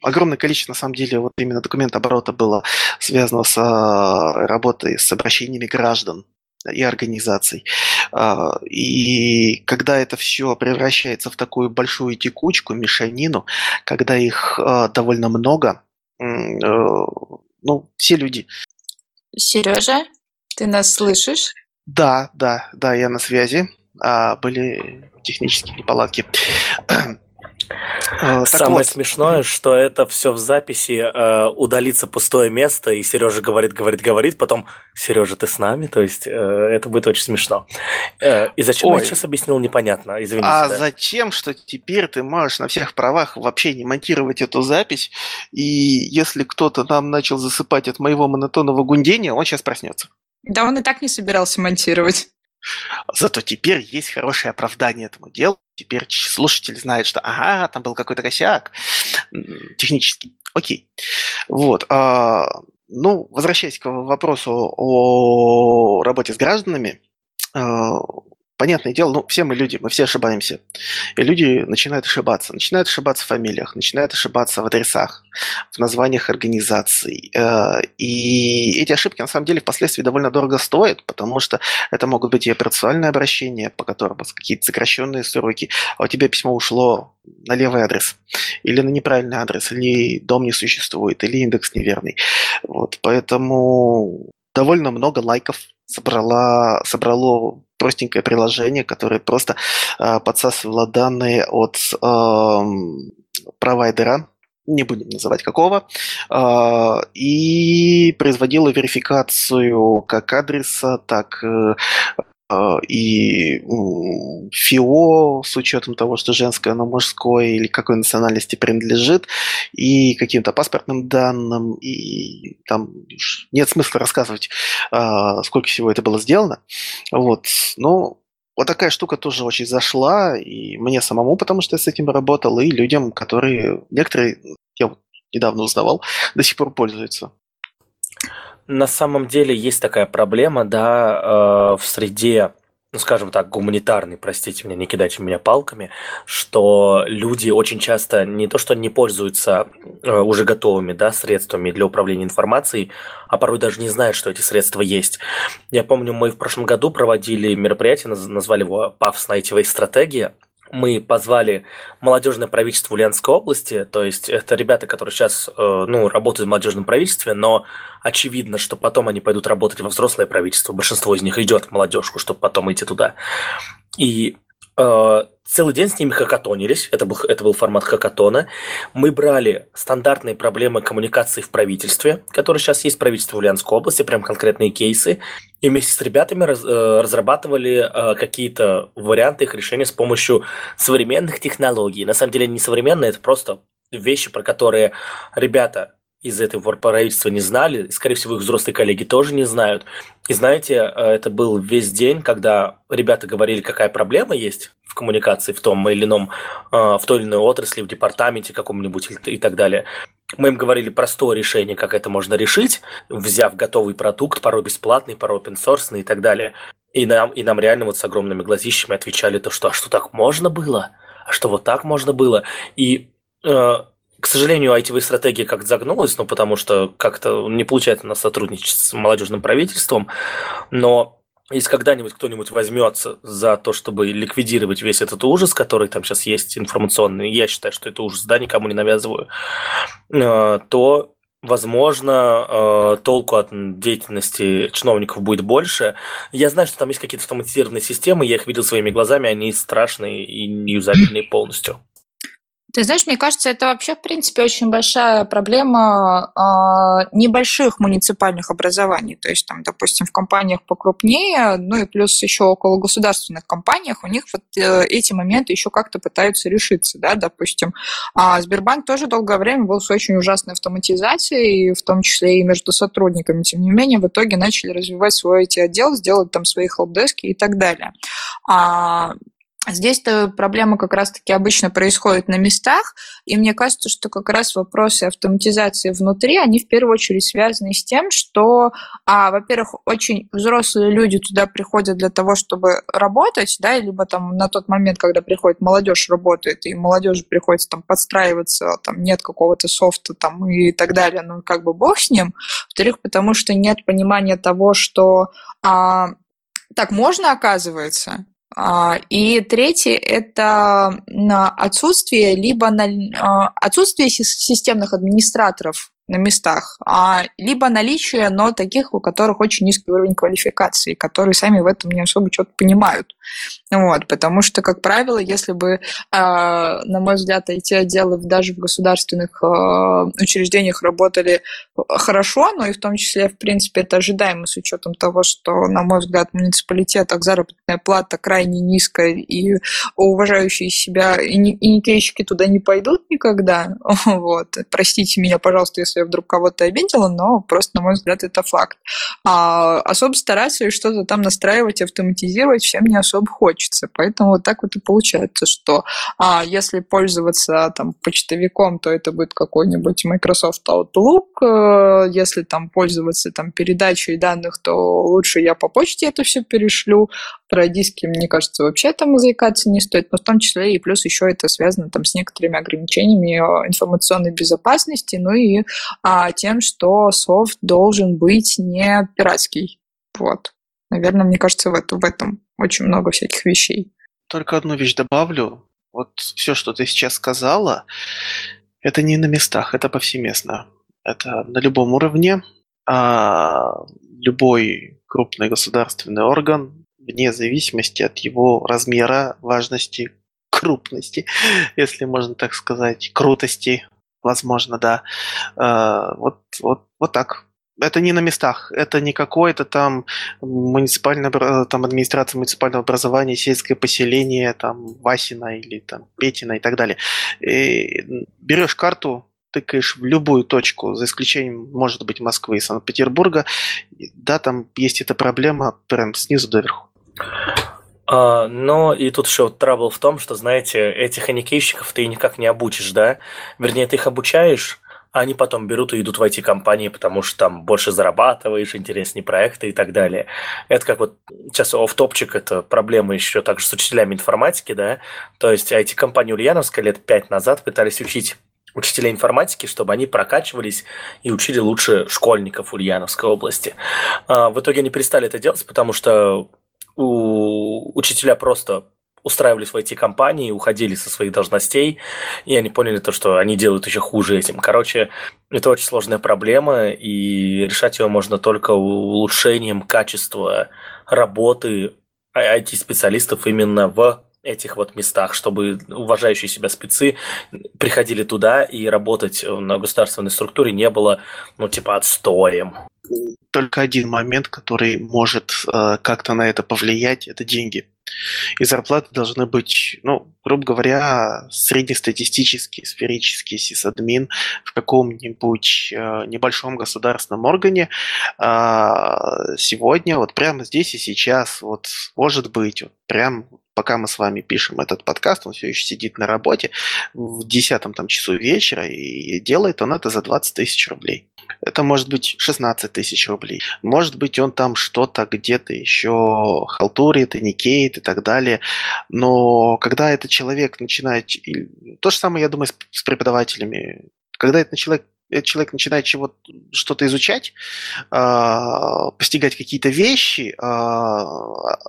огромное количество, на самом деле, вот именно документооборота было связано с э, работой с обращениями граждан и организаций. А, и когда это все превращается в такую большую текучку, мешанину, когда их а, довольно много, э, ну, все люди... Сережа, ты нас слышишь? Да, да, да, я на связи. А, были технические неполадки. Э, Самое вот. смешное, что это все в записи э, удалится пустое место, и Сережа говорит, говорит, говорит, потом Сережа, ты с нами? То есть э, это будет очень смешно. Э, и зачем Ой. я сейчас объяснил, непонятно. Извините. А да. зачем, что теперь ты можешь на всех правах вообще не монтировать эту запись, и если кто-то нам начал засыпать от моего монотонного гундения, он сейчас проснется. Да он и так не собирался монтировать. Зато теперь есть хорошее оправдание этому делу. Теперь слушатель знает, что ага, там был какой-то косяк технический. Окей. Вот. А, ну, возвращаясь к вопросу о работе с гражданами, а, понятное дело, ну, все мы люди, мы все ошибаемся. И люди начинают ошибаться. Начинают ошибаться в фамилиях, начинают ошибаться в адресах, в названиях организаций. Э, и эти ошибки, на самом деле, впоследствии довольно дорого стоят, потому что это могут быть и операционные обращения, по которым какие-то сокращенные сроки, а у тебя письмо ушло на левый адрес, или на неправильный адрес, или дом не существует, или индекс неверный. Вот, поэтому довольно много лайков собрала, собрало простенькое приложение, которое просто э, подсасывало данные от э, провайдера, не будем называть какого, э, и производило верификацию как адреса, так э, и ФИО с учетом того, что женское, оно мужское или какой национальности принадлежит, и каким-то паспортным данным, и там нет смысла рассказывать, а, сколько всего это было сделано. Вот. Но вот такая штука тоже очень зашла, и мне самому, потому что я с этим работал, и людям, которые, некоторые, я вот недавно узнавал, до сих пор пользуются. На самом деле есть такая проблема, да, э, в среде ну, скажем так, гуманитарный, простите меня, не кидайте меня палками, что люди очень часто не то что не пользуются э, уже готовыми да, средствами для управления информацией, а порой даже не знают, что эти средства есть. Я помню, мы в прошлом году проводили мероприятие, назвали его «ПАВС Найтивая стратегия», мы позвали молодежное правительство Ульяновской области, то есть это ребята, которые сейчас э, ну, работают в молодежном правительстве, но очевидно, что потом они пойдут работать во взрослое правительство. Большинство из них идет в молодежку, чтобы потом идти туда. И э, целый день с ними хакатонились, это был, это был формат хакатона. Мы брали стандартные проблемы коммуникации в правительстве, которые сейчас есть в правительстве Ульяновской области, прям конкретные кейсы, и вместе с ребятами раз, э, разрабатывали э, какие-то варианты их решения с помощью современных технологий. На самом деле не современные, это просто вещи, про которые ребята из этого правительства не знали, скорее всего, их взрослые коллеги тоже не знают. И знаете, э, это был весь день, когда ребята говорили, какая проблема есть в коммуникации в том или ином, э, в той или иной отрасли, в департаменте каком-нибудь и так далее. Мы им говорили простое решение, как это можно решить, взяв готовый продукт, порой бесплатный, порой open и так далее. И нам, и нам реально вот с огромными глазищами отвечали то, что «а что так можно было? А что вот так можно было?» И э, к сожалению, IT-стратегия как-то загнулась, ну, потому что как-то не получается у нас сотрудничать с молодежным правительством, но если когда-нибудь кто-нибудь возьмется за то, чтобы ликвидировать весь этот ужас, который там сейчас есть информационный, я считаю, что это ужас, да, никому не навязываю, э, то возможно, э, толку от деятельности чиновников будет больше. Я знаю, что там есть какие-то автоматизированные системы, я их видел своими глазами, они страшные и неюзабельные полностью. Ты знаешь, мне кажется, это вообще, в принципе, очень большая проблема э, небольших муниципальных образований. То есть, там, допустим, в компаниях покрупнее, ну и плюс еще около государственных компаниях, у них вот э, эти моменты еще как-то пытаются решиться, да, допустим. А Сбербанк тоже долгое время был с очень ужасной автоматизацией, в том числе и между сотрудниками. Тем не менее, в итоге начали развивать свой эти отдел, сделать там свои хелпдески и так далее. А Здесь-то проблема как раз-таки обычно происходит на местах, и мне кажется, что как раз вопросы автоматизации внутри, они в первую очередь связаны с тем, что, а, во-первых, очень взрослые люди туда приходят для того, чтобы работать, да, либо там на тот момент, когда приходит молодежь, работает, и молодежи приходится там подстраиваться, там нет какого-то софта там и так далее, ну как бы бог с ним. Во-вторых, потому что нет понимания того, что а, так можно, оказывается, и третий – это отсутствие либо а, отсутствие системных администраторов на местах, а либо наличие, но таких, у которых очень низкий уровень квалификации, которые сами в этом не особо что-то понимают. Вот, потому что, как правило, если бы, а, на мой взгляд, эти отделы даже в государственных а, учреждениях работали хорошо, но и в том числе, в принципе, это ожидаемо с учетом того, что, на мой взгляд, в муниципалитетах заработная плата крайне низкая, и уважающие себя и никейщики туда не пойдут никогда. Вот. Простите меня, пожалуйста, если я вдруг кого-то обидела, но просто, на мой взгляд, это факт. А особо стараться и что-то там настраивать, автоматизировать всем не особо хочется. Поэтому вот так вот и получается, что а, если пользоваться там почтовиком, то это будет какой-нибудь Microsoft Outlook. Э, если там пользоваться там передачей данных, то лучше я по почте это все перешлю. Про диски, мне кажется, вообще там заикаться не стоит, но в том числе и плюс еще это связано там с некоторыми ограничениями э, информационной безопасности, ну и а, тем, что софт должен быть не пиратский. Вот. Наверное, мне кажется, в, это, в этом очень много всяких вещей. Только одну вещь добавлю. Вот все, что ты сейчас сказала, это не на местах, это повсеместно. Это на любом уровне. А любой крупный государственный орган, вне зависимости от его размера, важности, крупности, если можно так сказать, крутости, возможно, да. А, вот, вот, вот так это не на местах, это не какое-то там муниципальное, там администрация муниципального образования, сельское поселение, там Васина или там Петина и так далее. И берешь карту, тыкаешь в любую точку, за исключением, может быть, Москвы и Санкт-Петербурга, да, там есть эта проблема прям снизу доверху. А, но и тут еще трабл в том, что, знаете, этих аникейщиков ты никак не обучишь, да? Вернее, ты их обучаешь, они потом берут и идут в IT-компании, потому что там больше зарабатываешь, интереснее проекты и так далее. Это как вот сейчас оф-топчик, это проблема еще также с учителями информатики, да, то есть IT-компания Ульяновская лет пять назад пытались учить учителей информатики, чтобы они прокачивались и учили лучше школьников Ульяновской области. А, в итоге они перестали это делать, потому что у учителя просто устраивались в IT-компании, уходили со своих должностей, и они поняли то, что они делают еще хуже этим. Короче, это очень сложная проблема, и решать ее можно только улучшением качества работы IT-специалистов именно в этих вот местах, чтобы уважающие себя спецы приходили туда и работать на государственной структуре не было, ну, типа, отстоем только один момент, который может э, как-то на это повлиять, это деньги. И зарплаты должны быть, ну, грубо говоря, среднестатистический, сферический сисадмин в каком-нибудь э, небольшом государственном органе э, сегодня, вот прямо здесь и сейчас, вот может быть, вот прям пока мы с вами пишем этот подкаст, он все еще сидит на работе в десятом там часу вечера и делает он это за 20 тысяч рублей. Это может быть 16 тысяч рублей. Может быть, он там что-то где-то еще халтурит, и никеет и так далее. Но когда этот человек начинает... То же самое, я думаю, с преподавателями. Когда этот человек этот человек начинает чего что-то изучать, э, постигать какие-то вещи, э,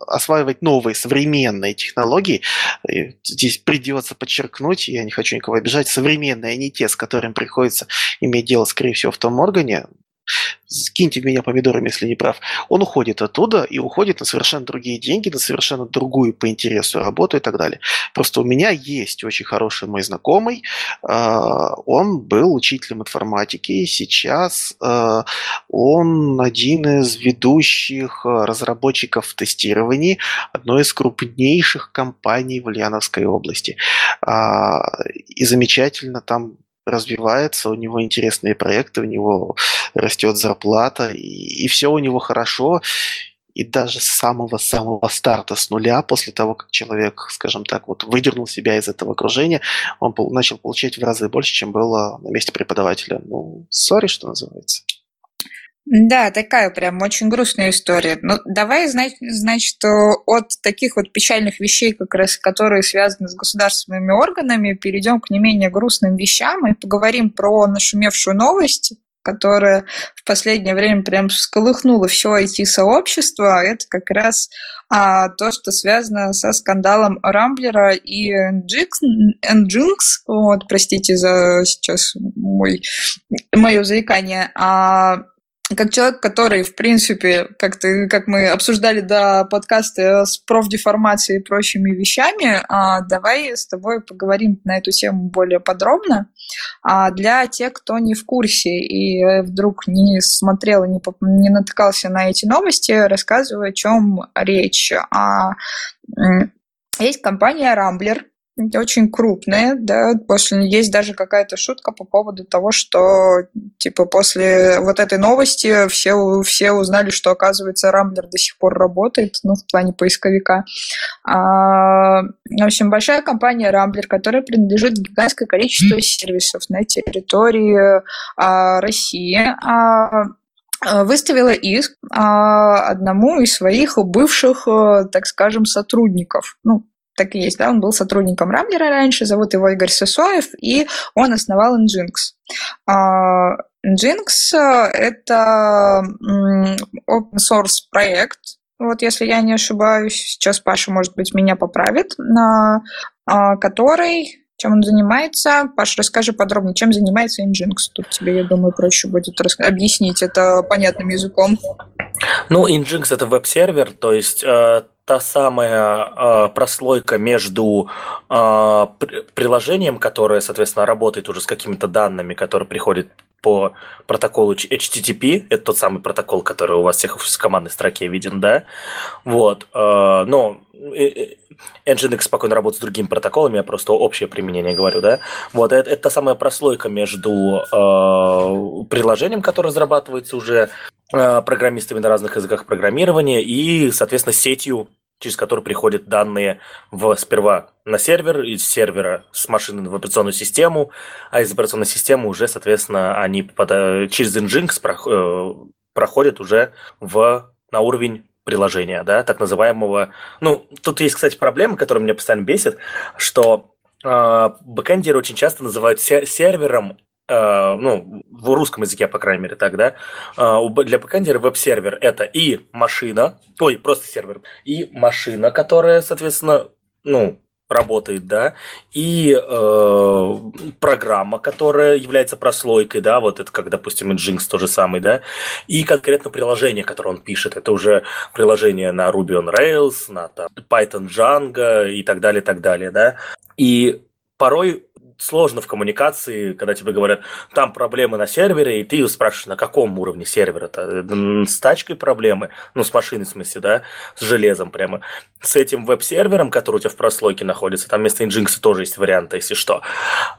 осваивать новые современные технологии, здесь придется подчеркнуть, я не хочу никого обижать, современные, а не те, с которыми приходится иметь дело, скорее всего, в том органе, скиньте меня помидорами, если не прав, он уходит оттуда и уходит на совершенно другие деньги, на совершенно другую по интересу работу и так далее. Просто у меня есть очень хороший мой знакомый, а, он был учителем информатики, сейчас а, он один из ведущих разработчиков тестирований одной из крупнейших компаний в Ульяновской области. А, и замечательно там развивается, у него интересные проекты, у него растет зарплата, и, и все у него хорошо. И даже с самого-самого старта, с нуля, после того, как человек, скажем так, вот выдернул себя из этого окружения, он начал получать в разы больше, чем было на месте преподавателя. Ну, сори, что называется. Да, такая прям очень грустная история. Ну, давай, значит, от таких вот печальных вещей, как раз, которые связаны с государственными органами, перейдем к не менее грустным вещам и поговорим про нашумевшую новость, которая в последнее время прям всколыхнула все IT-сообщество. Это как раз а, то, что связано со скандалом Рамблера и Nginx. Вот, простите за сейчас мой, мое заикание. А, как человек, который, в принципе, как, ты, как мы обсуждали до подкаста с профдеформацией и прочими вещами, а, давай с тобой поговорим на эту тему более подробно. А для тех, кто не в курсе и вдруг не смотрел, не, не натыкался на эти новости, рассказываю, о чем речь. А, есть компания Rambler, очень крупные, да, после есть даже какая-то шутка по поводу того, что типа после вот этой новости все, все узнали, что оказывается Рамблер до сих пор работает, ну, в плане поисковика. А, в общем, большая компания Рамблер, которая принадлежит гигантское количество сервисов на территории а, России, а, выставила иск а, одному из своих бывших, э, так скажем, сотрудников. Ну, так и есть, да, он был сотрудником Рамблера раньше, зовут его Игорь Сосоев, и он основал Nginx. А, Nginx — это open source проект, вот если я не ошибаюсь, сейчас Паша, может быть, меня поправит, на а, который чем он занимается. Паша, расскажи подробнее, чем занимается Nginx. Тут тебе, я думаю, проще будет объяснить это понятным языком. Ну, Nginx – это веб-сервер, то есть э, та самая э, прослойка между э, приложением, которое, соответственно, работает уже с какими-то данными, которые приходят по протоколу HTTP, это тот самый протокол, который у вас всех в командной строке виден, да, вот, э, но Nginx спокойно работает с другими протоколами, я просто общее применение говорю, да, вот, это, это та самая прослойка между э, приложением, которое разрабатывается уже э, программистами на разных языках программирования и, соответственно, сетью через который приходят данные в, сперва на сервер, из сервера с машины в операционную систему, а из операционной системы уже, соответственно, они попадают, через Nginx э, проходят уже в, на уровень приложения, да, так называемого... Ну, тут есть, кстати, проблема, которая меня постоянно бесит, что э, бэкэндеры очень часто называют сервером ну, в русском языке, по крайней мере, так, да, э, для бэкэндера веб-сервер это и машина, ой, просто сервер, и машина, которая, соответственно, ну, работает, да, и э, программа, которая является прослойкой, да, вот это как, допустим, Nginx то же самое, да, и конкретно приложение, которое он пишет, это уже приложение на Ruby on Rails, на там, Python Django и так далее, так далее, да, и порой сложно в коммуникации, когда тебе говорят, там проблемы на сервере, и ты спрашиваешь, на каком уровне сервера-то? С тачкой проблемы, ну, с машиной, в смысле, да, с железом прямо. С этим веб-сервером, который у тебя в прослойке находится, там вместо Nginx тоже есть варианты, если что.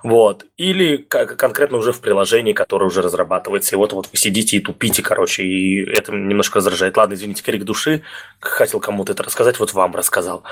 Вот. Или конкретно уже в приложении, которое уже разрабатывается, и вот, вот вы сидите и тупите, короче, и это немножко раздражает. Ладно, извините, крик души, хотел кому-то это рассказать, вот вам рассказал.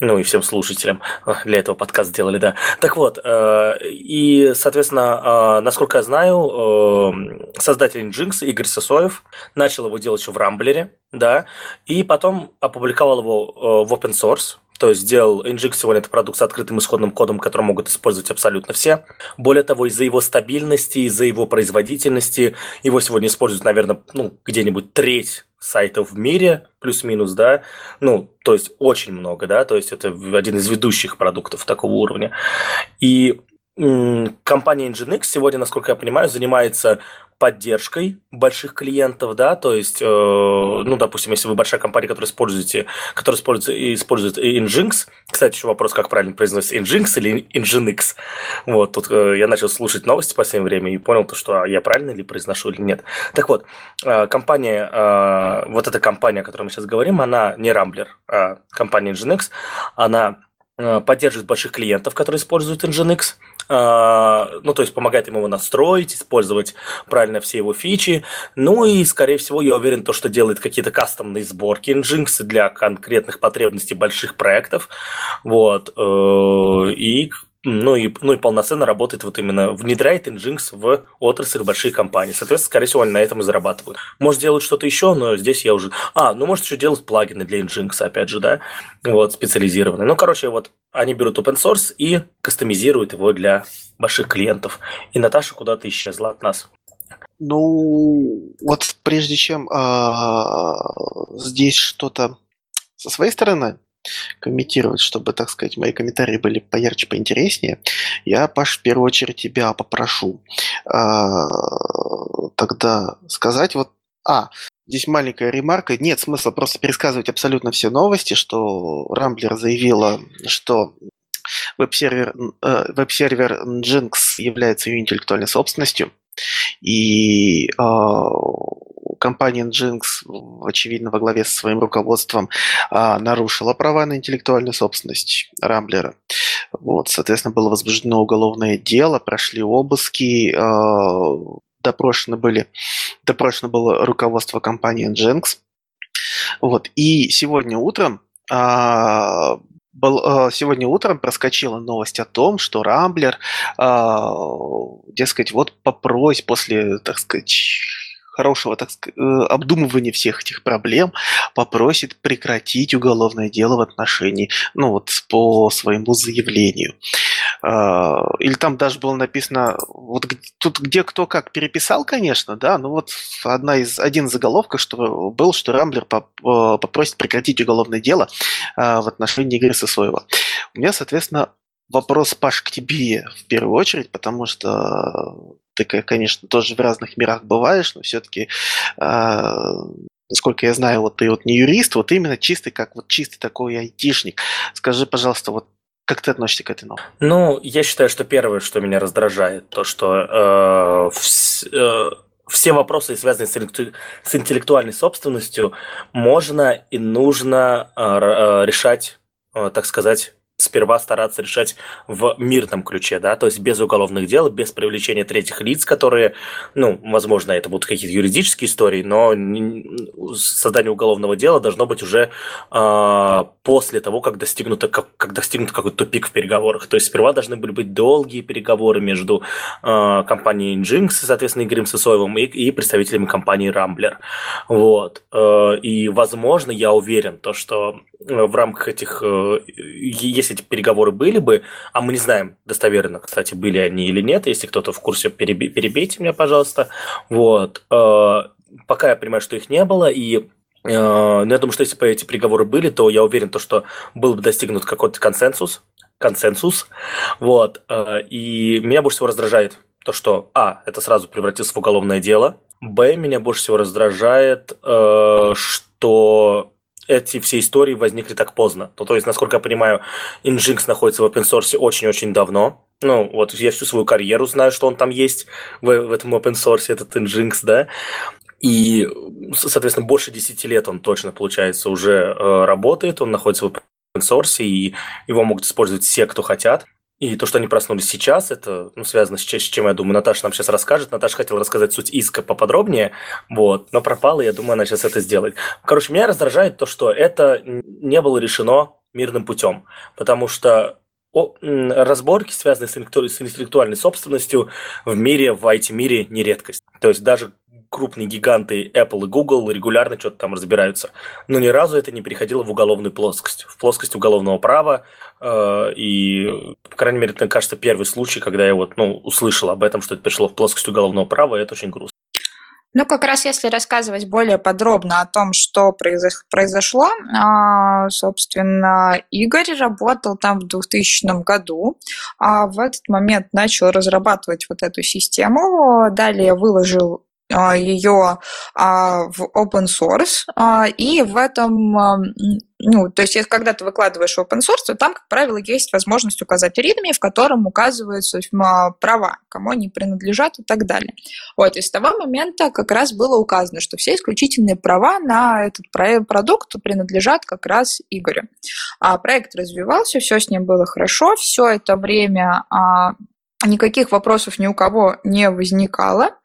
Ну, и всем слушателям для этого подкаст сделали, да. Так вот, э, и, соответственно, насколько я знаю, создатель Nginx Игорь Сосоев начал его делать еще в Рамблере, да, и потом опубликовал его в open source, то есть сделал Nginx сегодня это продукт с открытым исходным кодом, который могут использовать абсолютно все. Более того, из-за его стабильности, из-за его производительности, его сегодня используют, наверное, ну, где-нибудь треть сайтов в мире, плюс-минус, да, ну, то есть очень много, да, то есть это один из ведущих продуктов такого уровня. И компания Nginx сегодня, насколько я понимаю, занимается поддержкой больших клиентов, да, то есть, э, ну, допустим, если вы большая компания, которая используете, которая использует, использует Nginx, кстати, еще вопрос, как правильно произносится, Nginx или Nginx, вот, тут э, я начал слушать новости в последнее время и понял, то, что я правильно ли произношу или нет. Так вот, э, компания, э, вот эта компания, о которой мы сейчас говорим, она не Rambler, а компания Nginx, она э, поддерживает больших клиентов, которые используют Nginx, а, ну, то есть помогает ему его настроить, использовать правильно все его фичи. Ну и, скорее всего, я уверен, то, что делает какие-то кастомные сборки Nginx для конкретных потребностей больших проектов. Вот. Э, и ну и, ну и полноценно работает вот именно, внедряет Nginx в отрасль больших компаний. Соответственно, скорее всего, они на этом и зарабатывают. Может, делают что-то еще, но здесь я уже... А, ну, может, еще делать плагины для Nginx, опять же, да, вот, специализированные. Ну, короче, вот они берут open source и кастомизируют его для больших клиентов. И Наташа куда-то исчезла от нас. Ну, вот прежде чем э, здесь что-то со своей стороны комментировать, чтобы, так сказать, мои комментарии были поярче, поинтереснее, я, Паш, в первую очередь тебя попрошу э, тогда сказать вот... А, Здесь маленькая ремарка. Нет смысла просто пересказывать абсолютно все новости, что Рамблер заявила, что веб-сервер, э, веб-сервер Nginx является ее интеллектуальной собственностью. И э, компания Nginx, очевидно, во главе со своим руководством а, нарушила права на интеллектуальную собственность Рамблера. Вот, соответственно, было возбуждено уголовное дело, прошли обыски, а, допрошены были, допрошено было руководство компании Nginx. Вот, и сегодня утром а, был, сегодня утром проскочила новость о том, что Рамблер, дескать, вот по просьбе после, так сказать, хорошего так сказать, э, обдумывания всех этих проблем попросит прекратить уголовное дело в отношении, ну вот по своему заявлению. А, или там даже было написано, вот тут где кто как переписал, конечно, да, но вот одна из, один из заголовков что был, что Рамблер э, попросит прекратить уголовное дело а, в отношении Игоря Сосоева. У меня, соответственно, вопрос, Паш, к тебе в первую очередь, потому что ты, конечно, тоже в разных мирах бываешь, но все-таки, а, насколько я знаю, вот ты вот не юрист, вот именно чистый, как вот чистый такой айтишник. Скажи, пожалуйста, вот как ты относишься к новости? Ну, я считаю, что первое, что меня раздражает, то, что э, вс, э, все вопросы, связанные с, с интеллектуальной собственностью, можно и нужно э, э решать, э, так сказать, сперва стараться решать в мирном ключе, да, то есть без уголовных дел, без привлечения третьих лиц, которые, ну, возможно, это будут какие-то юридические истории, но создание уголовного дела должно быть уже э, после того, как достигнуто, как, как достигнут какой-то тупик в переговорах. То есть сперва должны были быть долгие переговоры между э, компанией Nginx, соответственно, Игорем Сысоевым и, и представителями компании Rambler. Вот. Э, и, возможно, я уверен, то, что в рамках этих, э, если эти переговоры были бы, а мы не знаем достоверно, кстати, были они или нет, если кто-то в курсе, перебейте меня, пожалуйста. Вот. Э, пока я понимаю, что их не было, и э, но я думаю, что если бы эти переговоры были, то я уверен, то, что был бы достигнут какой-то консенсус, консенсус, вот, и меня больше всего раздражает то, что, а, это сразу превратилось в уголовное дело, б, меня больше всего раздражает, что эти все истории возникли так поздно. Ну, то есть, насколько я понимаю, Nginx находится в open source очень-очень давно. Ну, вот я всю свою карьеру знаю, что он там есть в, в этом open source, этот Nginx, да. И, соответственно, больше 10 лет он точно, получается, уже э, работает, он находится в open source, и его могут использовать все, кто хотят. И то, что они проснулись сейчас, это ну, связано с, с чем, я думаю, Наташа нам сейчас расскажет. Наташа хотела рассказать суть иска поподробнее, вот, но пропала, я думаю, она сейчас это сделает. Короче, меня раздражает то, что это не было решено мирным путем, потому что разборки, связанные с интеллектуальной собственностью в мире, в IT-мире не редкость. То есть даже крупные гиганты Apple и Google регулярно что-то там разбираются. Но ни разу это не переходило в уголовную плоскость, в плоскость уголовного права. Э, и, по крайней мере, это, кажется, первый случай, когда я вот, ну, услышал об этом, что это перешло в плоскость уголовного права, и это очень грустно. Ну, как раз если рассказывать более подробно о том, что произошло, а, собственно, Игорь работал там в 2000 году, а в этот момент начал разрабатывать вот эту систему, далее выложил ее а, в open source, а, и в этом, ну, то есть, когда ты выкладываешь open source, то там, как правило, есть возможность указать readme, в котором указываются права, кому они принадлежат и так далее. Вот, и с того момента как раз было указано, что все исключительные права на этот продукт принадлежат как раз Игорю. А проект развивался, все с ним было хорошо, все это время никаких вопросов ни у кого не возникало.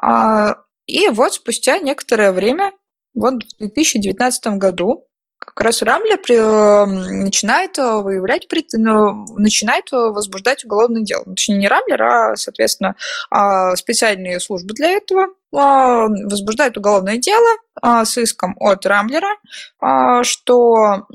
А, и вот спустя некоторое время, вот в 2019 году, как раз Рамля начинает выявлять, ну, начинает возбуждать уголовное дело. Ну, точнее, не Рамлер, а, соответственно, а, специальные службы для этого возбуждают уголовное дело с иском от Рамблера, что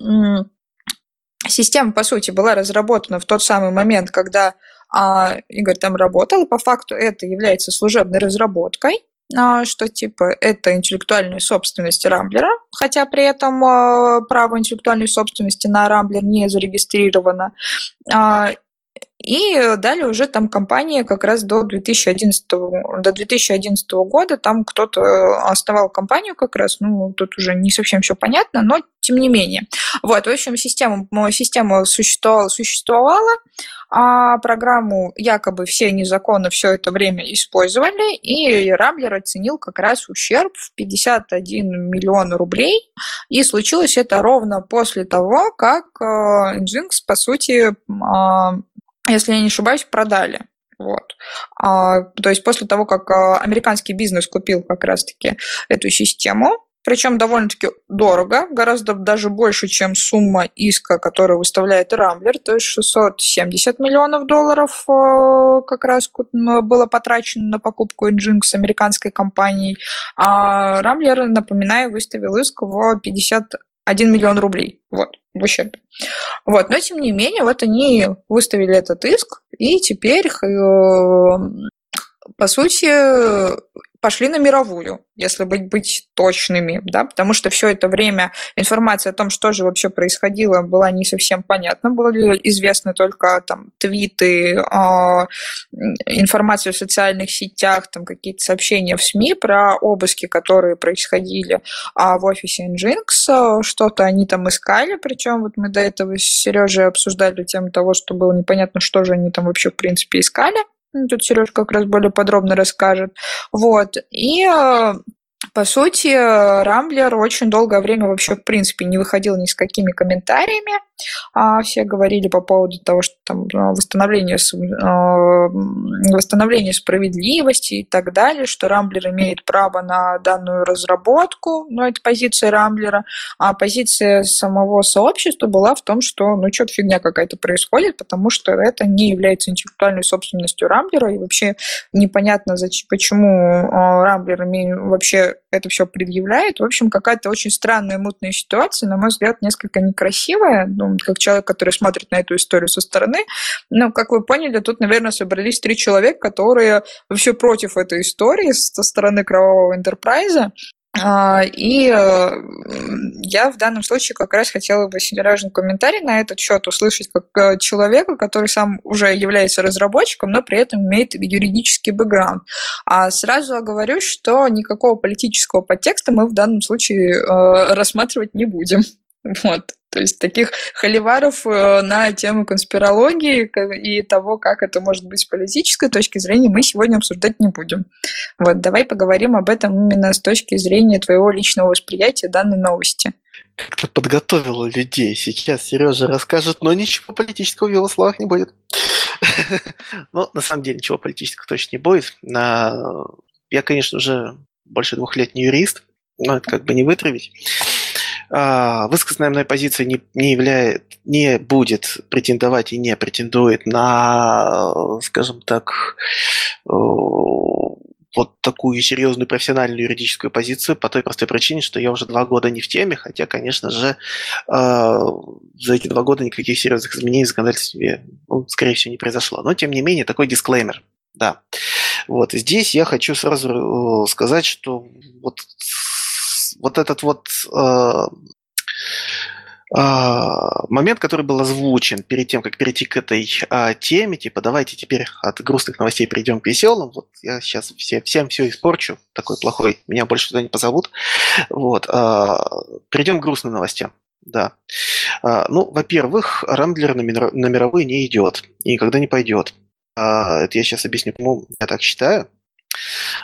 система, по сути, была разработана в тот самый момент, когда а Игорь там работал, и по факту это является служебной разработкой, а, что типа это интеллектуальная собственность Рамблера, хотя при этом а, право интеллектуальной собственности на Рамблер не зарегистрировано. И далее уже там компания как раз до 2011, до 2011 года. Там кто-то оставал компанию как раз, ну, тут уже не совсем все понятно, но тем не менее. Вот, в общем, система, система существовала, существовала, а программу якобы все незаконно все это время использовали, и Рамблер оценил как раз ущерб в 51 миллион рублей, и случилось это ровно после того, как э, Nginx, по сути, а, если я не ошибаюсь, продали. Вот. А, то есть после того, как а, американский бизнес купил как раз-таки эту систему, причем довольно-таки дорого, гораздо даже больше, чем сумма иска, которую выставляет Рамблер, то есть 670 миллионов долларов э, как раз было потрачено на покупку Nginx американской компанией, а Рамблер, напоминаю, выставил иск в 51 миллион рублей. Вот, в ущерб. Вот, но тем не менее, вот они выставили этот иск, и теперь, э, по сути, пошли на мировую, если быть, быть точными, да, потому что все это время информация о том, что же вообще происходило, была не совсем понятна, были известны только там твиты, э, информация в социальных сетях, там какие-то сообщения в СМИ про обыски, которые происходили а в офисе Nginx, что-то они там искали, причем вот мы до этого с Сережей обсуждали тему того, что было непонятно, что же они там вообще в принципе искали. Ну, тут Сереж как раз более подробно расскажет. Вот. И э, по сути, Рамблер очень долгое время вообще, в принципе, не выходил ни с какими комментариями. А все говорили по поводу того, что там а, восстановление, а, восстановление справедливости и так далее, что Рамблер имеет право на данную разработку, но это позиция Рамблера, а позиция самого сообщества была в том, что ну что-то фигня какая-то происходит, потому что это не является интеллектуальной собственностью Рамблера, и вообще непонятно, зачем, почему а, Рамблер вообще это все предъявляет. В общем, какая-то очень странная, мутная ситуация, на мой взгляд, несколько некрасивая, ну, как человек, который смотрит на эту историю со стороны. Ну, как вы поняли, тут, наверное, собрались три человека, которые вообще против этой истории со стороны кровавого интерпрайза. А, и э, я в данном случае как раз хотела бы серьезный комментарий на этот счет услышать как э, человека, который сам уже является разработчиком, но при этом имеет юридический бэкграунд. А сразу говорю, что никакого политического подтекста мы в данном случае э, рассматривать не будем. Вот. То есть таких холиваров э, на тему конспирологии и того, как это может быть с политической точки зрения, мы сегодня обсуждать не будем. Вот, давай поговорим об этом именно с точки зрения твоего личного восприятия данной новости. Как-то подготовила людей. Сейчас Сережа расскажет, но ничего политического в его словах не будет. Ну, на самом деле, ничего политического точно не будет. Я, конечно, уже больше двух лет не юрист, но это как бы не вытравить. А, высказанная мной позиция не, не, являет, не будет претендовать и не претендует на, скажем так, вот такую серьезную профессиональную юридическую позицию по той простой причине, что я уже два года не в теме, хотя, конечно же, за эти два года никаких серьезных изменений в законодательстве, ну, скорее всего, не произошло. Но, тем не менее, такой дисклеймер, да. Вот, здесь я хочу сразу э, сказать, что вот, вот этот вот э, э, момент, который был озвучен перед тем, как перейти к этой э, теме, типа давайте теперь от грустных новостей перейдем к веселым, вот я сейчас все, всем все испорчу, такой плохой, меня больше туда не позовут. Вот, э, перейдем к грустным новостям. Да. Ну, во-первых, Рамблер на мировые не идет и никогда не пойдет. А, это я сейчас объясню, почему я так считаю.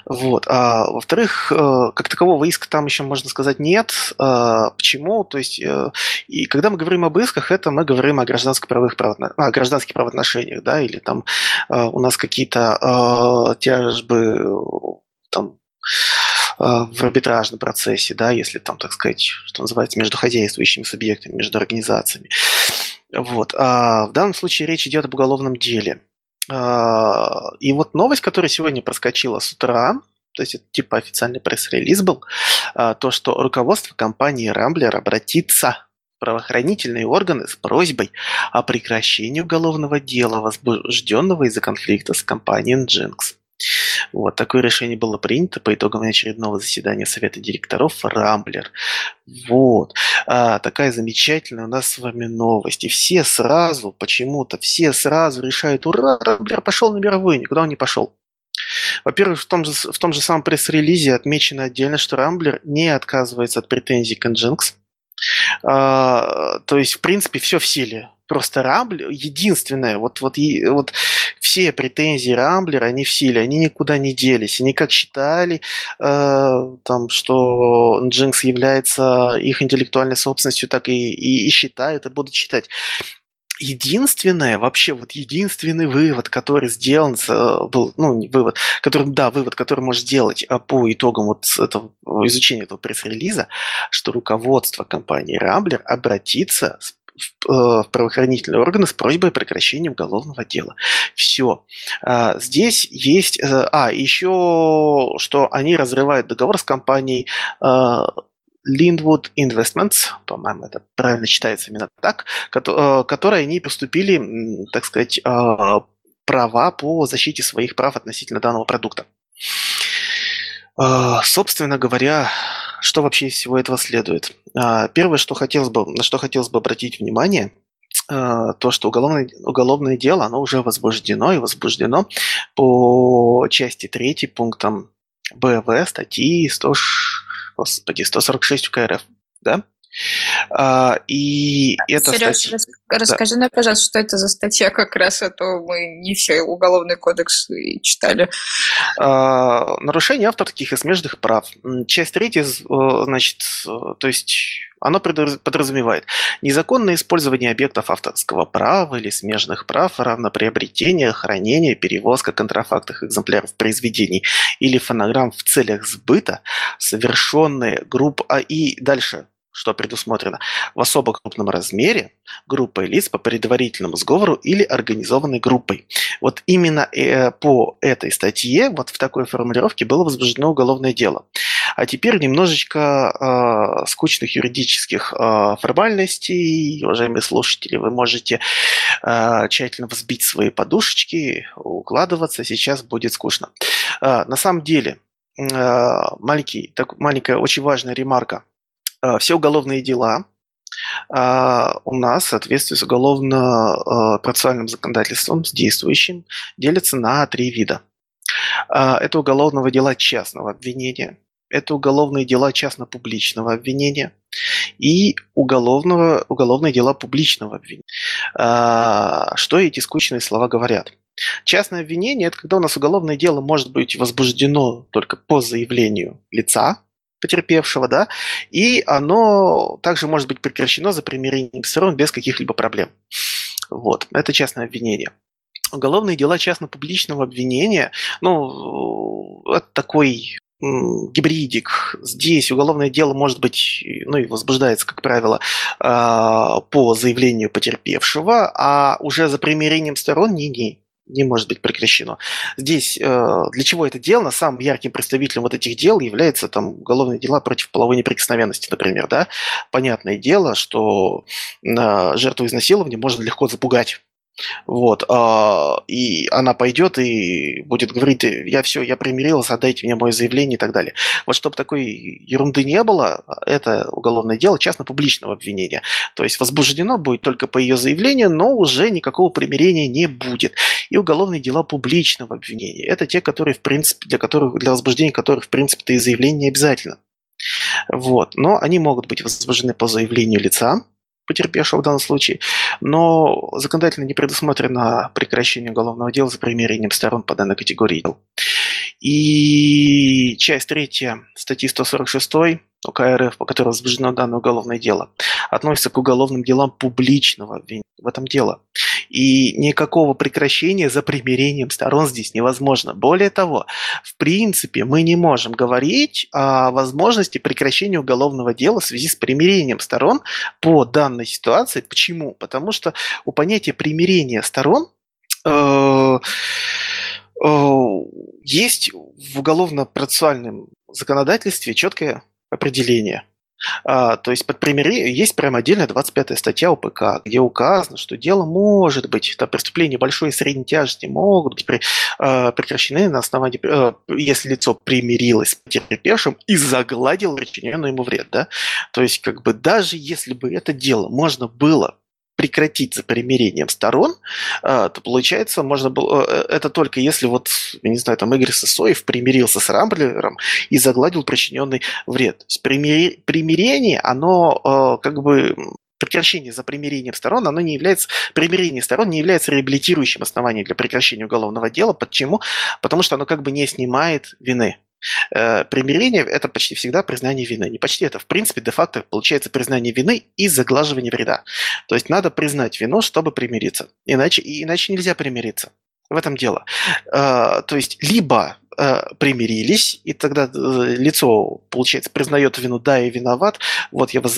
Вот. А, во-вторых, э, как такового иска там еще, можно сказать, нет. А, почему? То есть, э, и когда мы говорим об исках, это мы говорим о гражданско-правовых правоотно... о гражданских правоотношениях, да, или там э, у нас какие-то тяжбы там, в арбитражном процессе, да, если там, так сказать, что называется, между хозяйствующими субъектами, между организациями. Вот. А в данном случае речь идет об уголовном деле. А, и вот новость, которая сегодня проскочила с утра, то есть это типа официальный пресс-релиз был, а, то, что руководство компании Рамблер обратится в правоохранительные органы с просьбой о прекращении уголовного дела, возбужденного из-за конфликта с компанией Nginx. Вот, такое решение было принято по итогам очередного заседания Совета директоров Рамблер. Вот. А, такая замечательная у нас с вами новость. И все сразу, почему-то, все сразу решают, ура, Рамблер пошел на мировую, никуда он не пошел. Во-первых, в том же, в том же самом пресс-релизе отмечено отдельно, что Рамблер не отказывается от претензий к Nginx. А, то есть, в принципе, все в силе просто Рамблер, единственное, вот, вот, и, вот все претензии Рамблера, они в силе, они никуда не делись. Они как считали, э, там, что Nginx является их интеллектуальной собственностью, так и, и, и считают, и будут считать. Единственное, вообще вот единственный вывод, который сделан, был, ну, не вывод, который, да, вывод, который может сделать а, по итогам вот этого изучения этого пресс-релиза, что руководство компании Rambler обратится с в э, правоохранительные органы с просьбой о прекращении уголовного дела. Все. А, здесь есть... Э, а, еще, что они разрывают договор с компанией э, Lindwood Investments, по-моему, это правильно читается именно так, которые они поступили, так сказать, права по защите своих прав относительно данного продукта. Собственно говоря, что вообще из всего этого следует? А, первое, что хотелось бы, на что хотелось бы обратить внимание, а, то, что уголовное, уголовное дело, оно уже возбуждено и возбуждено по части 3 пунктам БВ статьи 100, господи, 146 КРФ. Да? А, и это Сереж, статья... расскажи да. нам, пожалуйста, что это за статья как раз, а то мы не все уголовный кодекс читали. А, нарушение авторских и смежных прав. Часть третья, значит, то есть оно подразумевает незаконное использование объектов авторского права или смежных прав, равноприобретение, хранение, перевозка контрафактных экземпляров произведений или фонограмм в целях сбыта, совершенные групп... А и дальше что предусмотрено в особо крупном размере группой лиц по предварительному сговору или организованной группой. Вот именно э, по этой статье, вот в такой формулировке было возбуждено уголовное дело. А теперь немножечко э, скучных юридических э, формальностей. Уважаемые слушатели, вы можете э, тщательно взбить свои подушечки, укладываться, сейчас будет скучно. Э, на самом деле, э, маленький, так, маленькая очень важная ремарка – все уголовные дела а, у нас в соответствии с уголовно-процессуальным законодательством, с действующим, делятся на три вида. А, это уголовного дела частного обвинения, это уголовные дела частно-публичного обвинения и уголовного, уголовные дела публичного обвинения. Что эти скучные слова говорят? Частное обвинение – это когда у нас уголовное дело может быть возбуждено только по заявлению лица, потерпевшего, да, и оно также может быть прекращено за примирением сторон без каких-либо проблем. Вот, это частное обвинение. Уголовные дела частно-публичного обвинения, ну, это такой гибридик. Здесь уголовное дело может быть, ну и возбуждается, как правило, а, по заявлению потерпевшего, а уже за примирением сторон не, не, может быть прекращено. Здесь э, для чего это делано? Самым ярким представителем вот этих дел является там уголовные дела против половой неприкосновенности, например, да. Понятное дело, что э, жертву изнасилования можно легко запугать вот, а, и она пойдет и будет говорить, я все, я примирилась, отдайте мне мое заявление и так далее. Вот чтобы такой ерунды не было, это уголовное дело частно-публичного обвинения. То есть возбуждено будет только по ее заявлению, но уже никакого примирения не будет. И уголовные дела публичного обвинения. Это те, которые, в принципе, для которых, для возбуждения которых, в принципе-то и заявление не обязательно. Вот. Но они могут быть возбуждены по заявлению лица, потерпевшего в данном случае, но законодательно не предусмотрено прекращение уголовного дела за примирением сторон по данной категории дел. И часть третья статьи 146 УК РФ, по которой возбуждено данное уголовное дело, относится к уголовным делам публичного обвинения. В этом дело. И никакого прекращения за примирением сторон здесь невозможно. Более того, в принципе, мы не можем говорить о возможности прекращения уголовного дела в связи с примирением сторон по данной ситуации. Почему? Потому что у понятия примирения сторон э, э, есть в уголовно-процессуальном законодательстве четкое определение. А, то есть под примирение есть прямо отдельная 25 статья УПК, где указано, что дело может быть, это преступления большой и средней тяжести могут быть при, э, прекращены на основании, э, если лицо примирилось с потерпевшим и загладил причиненный ему вред. Да? То есть как бы даже если бы это дело можно было прекратить за примирением сторон, а, то получается, можно было, э, это только если вот, я не знаю, там Игорь Сосоев примирился с Рамблером и загладил причиненный вред. То есть примирение, оно э, как бы прекращение за примирением сторон, оно не является, примирение сторон не является реабилитирующим основанием для прекращения уголовного дела. Почему? Потому что оно как бы не снимает вины. Э, примирение – это почти всегда признание вины. Не почти, это в принципе де-факто получается признание вины и заглаживание вреда. То есть надо признать вину, чтобы примириться. Иначе, иначе нельзя примириться. В этом дело. Э, то есть либо примирились, и тогда лицо, получается, признает вину, да, и виноват, вот я воз,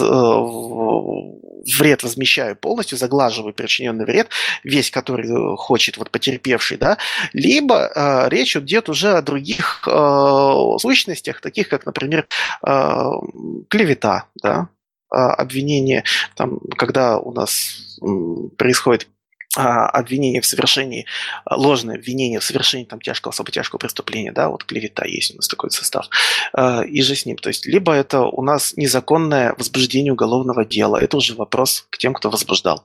вред возмещаю полностью, заглаживаю причиненный вред, весь, который э, хочет вот потерпевший, да, либо э, речь идет уже о других э, сущностях, таких как, например, э, клевета, да, э, обвинение, там, когда у нас происходит обвинение в совершении, а, ложное обвинение в совершении там тяжкого, особо тяжкого преступления, да, вот клевета есть у нас такой состав, а, и же с ним. То есть, либо это у нас незаконное возбуждение уголовного дела, это уже вопрос к тем, кто возбуждал.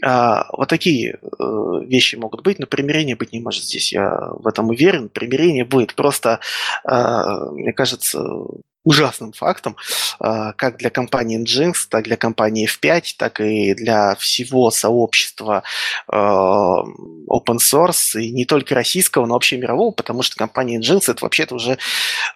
Вот такие э, вещи могут быть, но примирение быть не может здесь, я в этом уверен. Примирение будет просто, мне кажется, ужасным фактом, а, как для компании Nginx, так для компании F5, так и для всего сообщества а, open source, и не только российского, но вообще мирового, потому что компания Nginx это вообще-то уже,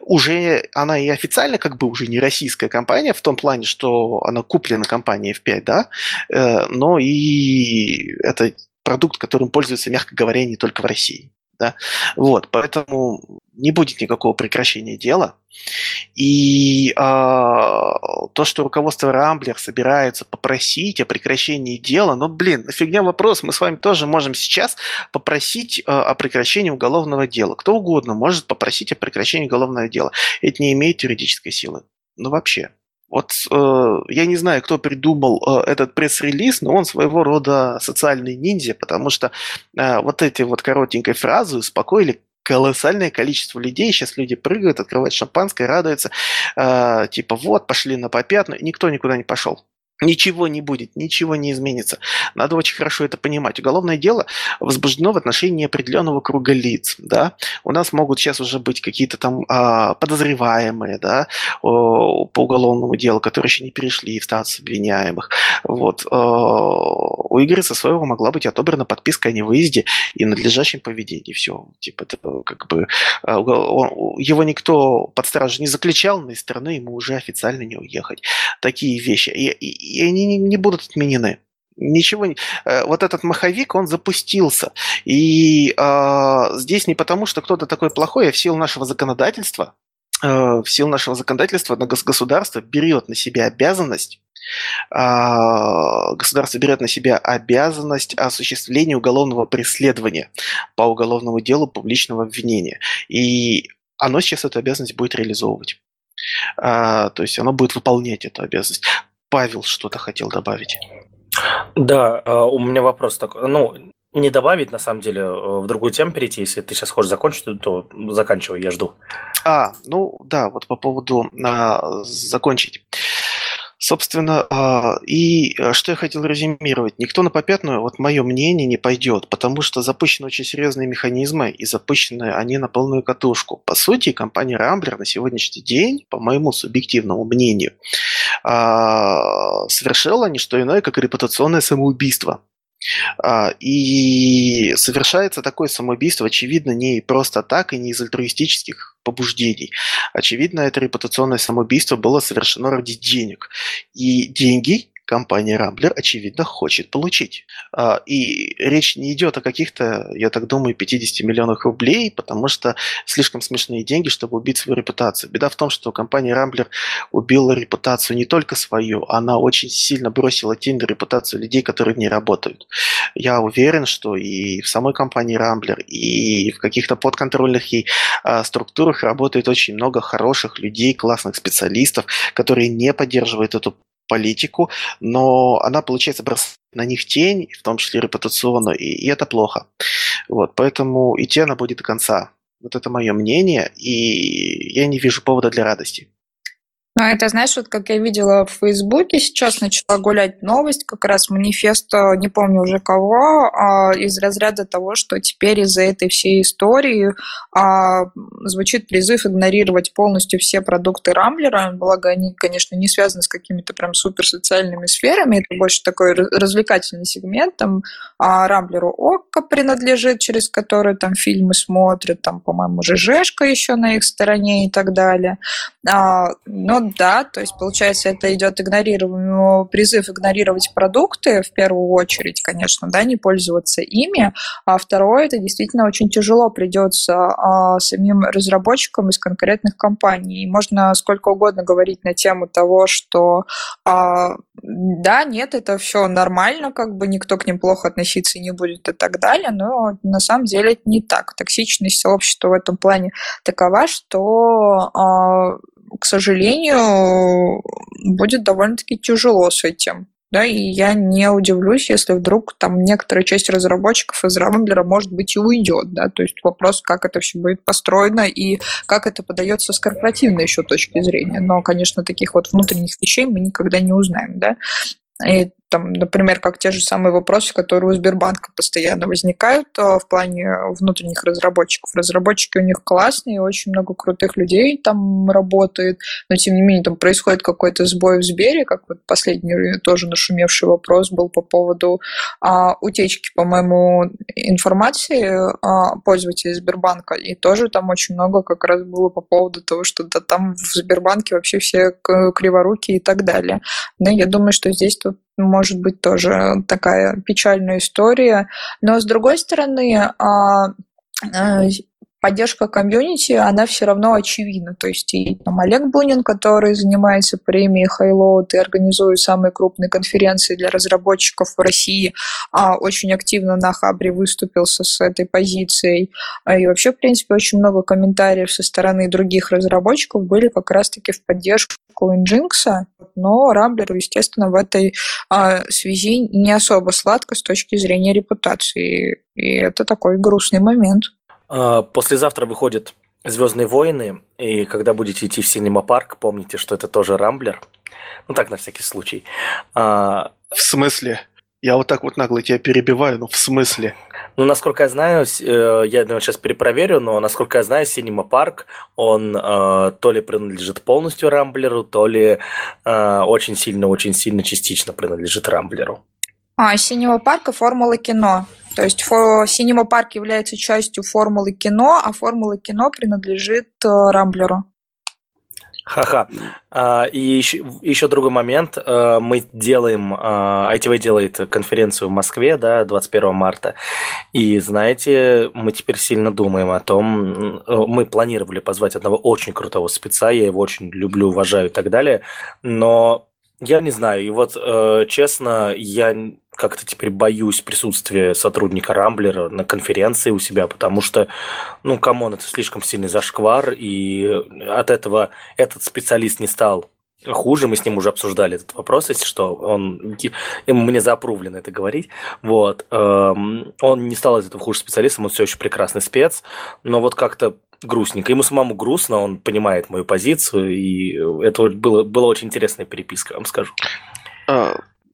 уже она и официально как бы уже не российская компания, в том плане, что она куплена компанией F5, да, э, но и это продукт, которым пользуются, мягко говоря, не только в России. Да? Вот, поэтому не будет никакого прекращения дела. И э, то, что руководство Рамблер собирается попросить о прекращении дела, ну, блин, фигня вопрос. Мы с вами тоже можем сейчас попросить э, о прекращении уголовного дела. Кто угодно может попросить о прекращении уголовного дела. Это не имеет юридической силы. Ну, вообще. Вот э, я не знаю, кто придумал э, этот пресс-релиз, но он своего рода социальный ниндзя, потому что э, вот эти вот коротенькой фразы успокоили колоссальное количество людей. Сейчас люди прыгают, открывают шампанское, радуются. Э, типа вот, пошли на попятную. Никто никуда не пошел. Ничего не будет, ничего не изменится. Надо очень хорошо это понимать. Уголовное дело возбуждено в отношении определенного круга лиц. Да? У нас могут сейчас уже быть какие-то там а, подозреваемые да, о, по уголовному делу, которые еще не перешли в статус обвиняемых. Вот. А, у Игоря со своего могла быть отобрана подписка о невыезде и надлежащем поведении. Все. Типа, это как бы, а, его никто под стражу не заключал, но из страны ему уже официально не уехать. Такие вещи. И, и, и они не будут отменены. Ничего не... Э, вот этот маховик, он запустился. И э, здесь не потому, что кто-то такой плохой, а в силу нашего законодательства в силу нашего законодательства государство берет на себя обязанность а, государство берет на себя обязанность осуществления уголовного преследования по уголовному делу публичного обвинения. И оно сейчас эту обязанность будет реализовывать. А, то есть оно будет выполнять эту обязанность. Павел что-то хотел добавить. Да, а, у меня вопрос такой. Ну, не добавить, на самом деле, в другую тему перейти. Если ты сейчас хочешь закончить, то заканчивай, я жду. А, ну да, вот по поводу а, закончить. Собственно, а, и э, что я хотел резюмировать. Никто на попятную, вот мое мнение, не пойдет, потому что запущены очень серьезные механизмы, и запущены они на полную катушку. По сути, компания Rambler на сегодняшний день, по моему субъективному мнению, совершила не что иное, как репутационное самоубийство. А, и совершается такое самоубийство, очевидно, не просто так и не из альтруистических побуждений. Очевидно, это репутационное самоубийство было совершено ради денег. И деньги компания Рамблер, очевидно, хочет получить. А, и речь не идет о каких-то, я так думаю, 50 миллионах рублей, потому что слишком смешные деньги, чтобы убить свою репутацию. Беда в том, что компания Рамблер убила репутацию не только свою, она очень сильно бросила тень на репутацию людей, которые в ней работают. Я уверен, что и в самой компании Рамблер, и в каких-то подконтрольных ей а, структурах работает очень много хороших людей, классных специалистов, которые не поддерживают эту политику, но она, получается, бросает на них тень, в том числе репутационную, и, и это плохо. Вот, поэтому идти она будет до конца. Вот это мое мнение, и я не вижу повода для радости. Ну, это, знаешь, вот как я видела в Фейсбуке, сейчас начала гулять новость, как раз манифест, не помню уже кого, а, из разряда того, что теперь из-за этой всей истории а, звучит призыв игнорировать полностью все продукты Рамблера, благо они, конечно, не связаны с какими-то прям суперсоциальными сферами, это больше такой развлекательный сегмент, там а Рамблеру ОККО принадлежит, через который там фильмы смотрят, там, по-моему, ЖЖшка еще на их стороне и так далее. А, но да, то есть, получается, это идет игнорирование, призыв игнорировать продукты в первую очередь, конечно, да, не пользоваться ими. А второе, это действительно очень тяжело придется а, самим разработчикам из конкретных компаний. И можно сколько угодно говорить на тему того, что а, да, нет, это все нормально, как бы никто к ним плохо относиться не будет и так далее, но на самом деле это не так. Токсичность сообщества в этом плане такова, что а, к сожалению, будет довольно-таки тяжело с этим. Да, и я не удивлюсь, если вдруг там некоторая часть разработчиков из Рамблера, может быть, и уйдет, да, то есть вопрос, как это все будет построено и как это подается с корпоративной еще точки зрения. Но, конечно, таких вот внутренних вещей мы никогда не узнаем, да. И там, например, как те же самые вопросы, которые у Сбербанка постоянно возникают а, в плане внутренних разработчиков. Разработчики у них классные, очень много крутых людей там работает, но тем не менее там происходит какой-то сбой в Сбере, как вот последний тоже нашумевший вопрос был по поводу а, утечки, по-моему, информации а, пользователей Сбербанка, и тоже там очень много как раз было по поводу того, что да, там в Сбербанке вообще все криворуки и так далее. Но я думаю, что здесь тут может быть тоже такая печальная история. Но с другой стороны, а, а, поддержка комьюнити, она все равно очевидна. То есть и там Олег Бунин, который занимается премией Highload и организует самые крупные конференции для разработчиков в России, а очень активно на Хабре выступился с этой позицией. И вообще, в принципе, очень много комментариев со стороны других разработчиков были как раз-таки в поддержку Nginx, но Рамблеру, естественно, в этой а, связи не особо сладко с точки зрения репутации. И это такой грустный момент. А, послезавтра выходят Звездные войны, и когда будете идти в Синема Парк, помните, что это тоже Рамблер. Ну так, на всякий случай. А... В смысле? Я вот так вот нагло тебя перебиваю, но в смысле? Ну, насколько я знаю, э, я сейчас перепроверю, но насколько я знаю, Синема Парк, он э, то ли принадлежит полностью Рамблеру, то ли э, очень сильно-очень сильно частично принадлежит Рамблеру. А, Синема Парк и Формула кино. То есть Синема Парк является частью формулы кино, а формула кино принадлежит э, Рамблеру. Ха-ха. А, и еще, еще другой момент. А, мы делаем, а, ITV делает конференцию в Москве, да, 21 марта. И знаете, мы теперь сильно думаем о том, мы планировали позвать одного очень крутого спеца, я его очень люблю, уважаю и так далее, но я не знаю, и вот э, честно, я как-то теперь боюсь присутствия сотрудника Рамблера на конференции у себя, потому что, ну, come on, это слишком сильный зашквар, и от этого этот специалист не стал хуже, мы с ним уже обсуждали этот вопрос, если что, он мне заапрувлено это говорить, вот, эм, он не стал из этого хуже специалистом, он все еще прекрасный спец, но вот как-то грустненько. Ему самому грустно, он понимает мою позицию, и это было, была очень интересная переписка, вам скажу.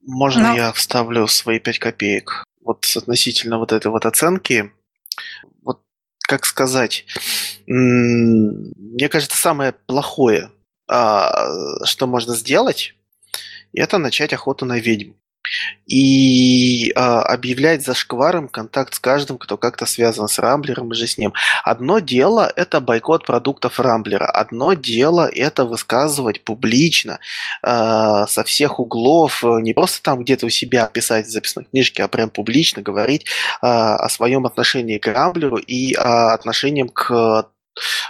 Можно Но... я вставлю свои пять копеек? Вот относительно вот этой вот оценки. Вот как сказать, мне кажется, самое плохое, а, что можно сделать, это начать охоту на ведьм и э, объявлять зашкваром контакт с каждым, кто как-то связан с Рамблером и же с ним. Одно дело – это бойкот продуктов Рамблера. Одно дело – это высказывать публично э, со всех углов, не просто там где-то у себя писать в записной книжке, а прям публично говорить э, о своем отношении к Рамблеру и э, отношением к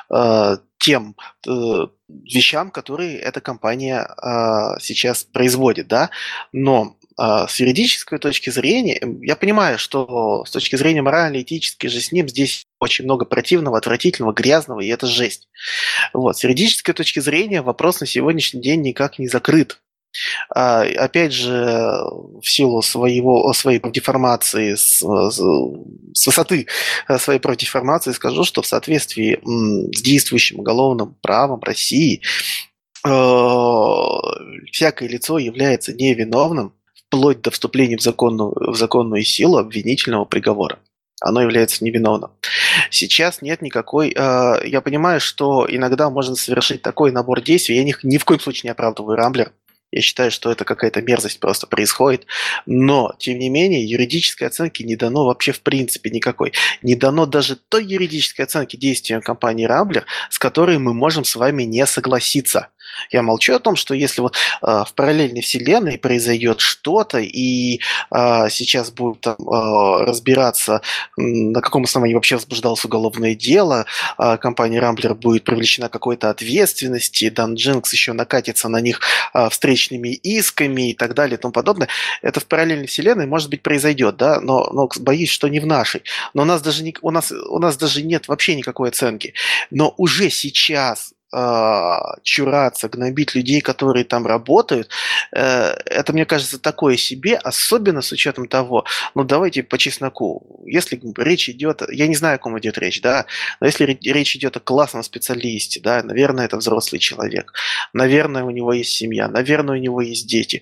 э, тем э, вещам, которые эта компания э, сейчас производит, да, но с юридической точки зрения, я понимаю, что с точки зрения моральной, этической же с ним здесь очень много противного, отвратительного, грязного, и это жесть. Вот. С юридической точки зрения вопрос на сегодняшний день никак не закрыт. А, опять же, в силу своего, своей деформации, с, с высоты своей деформации скажу, что в соответствии с действующим уголовным правом России э, всякое лицо является невиновным вплоть до вступления в законную, в законную силу обвинительного приговора. Оно является невиновным. Сейчас нет никакой... Э, я понимаю, что иногда можно совершить такой набор действий. Я ни, ни в коем случае не оправдываю Рамблер. Я считаю, что это какая-то мерзость просто происходит. Но, тем не менее, юридической оценки не дано вообще в принципе никакой. Не дано даже той юридической оценки действиям компании Рамблер, с которой мы можем с вами не согласиться. Я молчу о том, что если вот э, в параллельной вселенной произойдет что-то, и э, сейчас будут э, разбираться, на каком основании вообще возбуждалось уголовное дело, э, компания Рамблер будет привлечена какой-то ответственности, Дан Джинкс еще накатится на них э, встречными исками и так далее и тому подобное, это в параллельной вселенной, может быть, произойдет, да, но, но боюсь, что не в нашей. Но у нас даже, не, у нас, у нас даже нет вообще никакой оценки. Но уже сейчас чураться, гнобить людей, которые там работают, э, это, мне кажется, такое себе, особенно с учетом того, ну давайте по чесноку, если речь идет, я не знаю, о ком идет речь, да, но если речь идет о классном специалисте, да, наверное, это взрослый человек, наверное, у него есть семья, наверное, у него есть дети,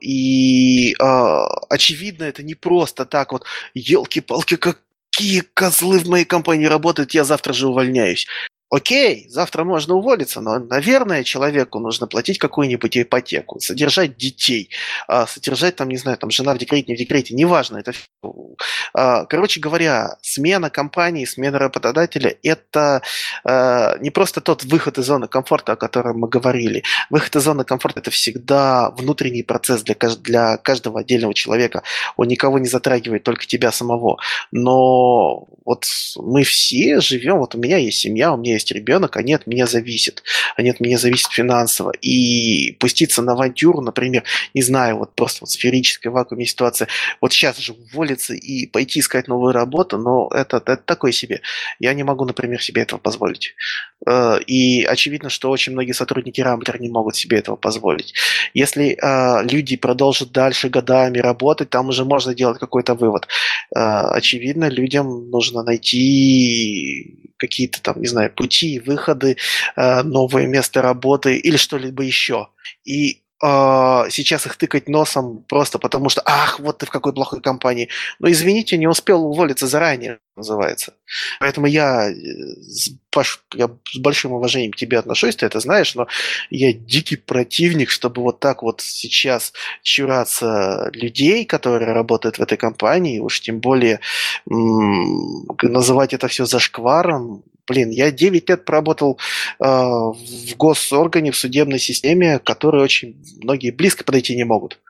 и э, очевидно, это не просто так вот, елки-палки, как какие козлы в моей компании работают, я завтра же увольняюсь. Окей, завтра можно уволиться, но, наверное, человеку нужно платить какую-нибудь ипотеку, содержать детей, а, содержать, там, не знаю, там, жена в декрете, не в декрете, неважно. Это... А, короче говоря, смена компании, смена работодателя – это а, не просто тот выход из зоны комфорта, о котором мы говорили. Выход из зоны комфорта – это всегда внутренний процесс для, для каждого отдельного человека. Он никого не затрагивает, только тебя самого. Но вот мы все живем, вот у меня есть семья, у меня есть есть ребенок, они от меня зависят, они от меня зависят финансово. И пуститься на авантюру, например, не знаю, вот просто вот сферическая вакуумная ситуация, вот сейчас же уволиться и пойти искать новую работу, но это, это такое себе. Я не могу, например, себе этого позволить. Э, и очевидно, что очень многие сотрудники Рамблер не могут себе этого позволить. Если э, люди продолжат дальше годами работать, там уже можно делать какой-то вывод. Э, очевидно, людям нужно найти какие-то там, не знаю, пути, выходы, э, новое место работы или что-либо еще. И э, сейчас их тыкать носом просто потому что, ах, вот ты в какой плохой компании. Но извините, не успел уволиться заранее, называется. Поэтому я э, с, я с большим уважением к тебе отношусь, ты это знаешь, но я дикий противник, чтобы вот так вот сейчас чураться людей, которые работают в этой компании, уж тем более м- называть это все зашкваром, блин, я 9 лет проработал в госоргане, в судебной системе, к которой очень многие близко подойти не могут.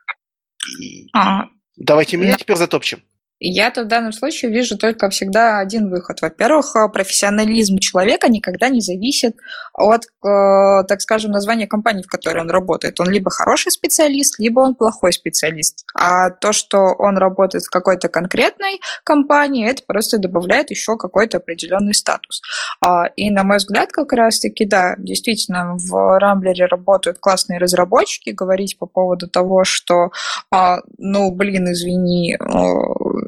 И... А, Давайте меня теперь затопчем. Я-то в данном случае вижу только всегда один выход. Во-первых, э, профессионализм человека никогда не зависит от, э, так скажем, названия компании, в которой он работает. Он либо хороший специалист, либо он плохой специалист. А то, что он работает в какой-то конкретной компании, это просто добавляет еще какой-то определенный статус. А, и, на мой взгляд, как раз-таки, да, действительно, в Рамблере работают классные разработчики. Говорить по поводу того, что, а, ну, блин, извини,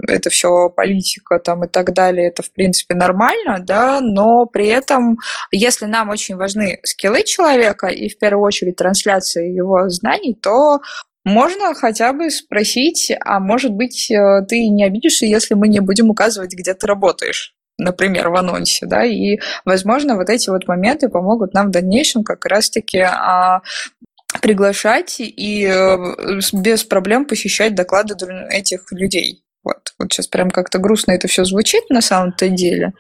это все политика там и так далее, это в принципе нормально, да, но при этом, если нам очень важны скиллы человека и в первую очередь трансляция его знаний, то можно хотя бы спросить, а может быть, э, ты не обидишься, если мы не будем указывать, где ты работаешь например, в анонсе, да, и, возможно, вот эти вот моменты помогут нам в дальнейшем как раз-таки а, приглашать и э, без проблем посещать доклады этих людей. Вот, сейчас прям как-то грустно это все звучит на самом-то деле.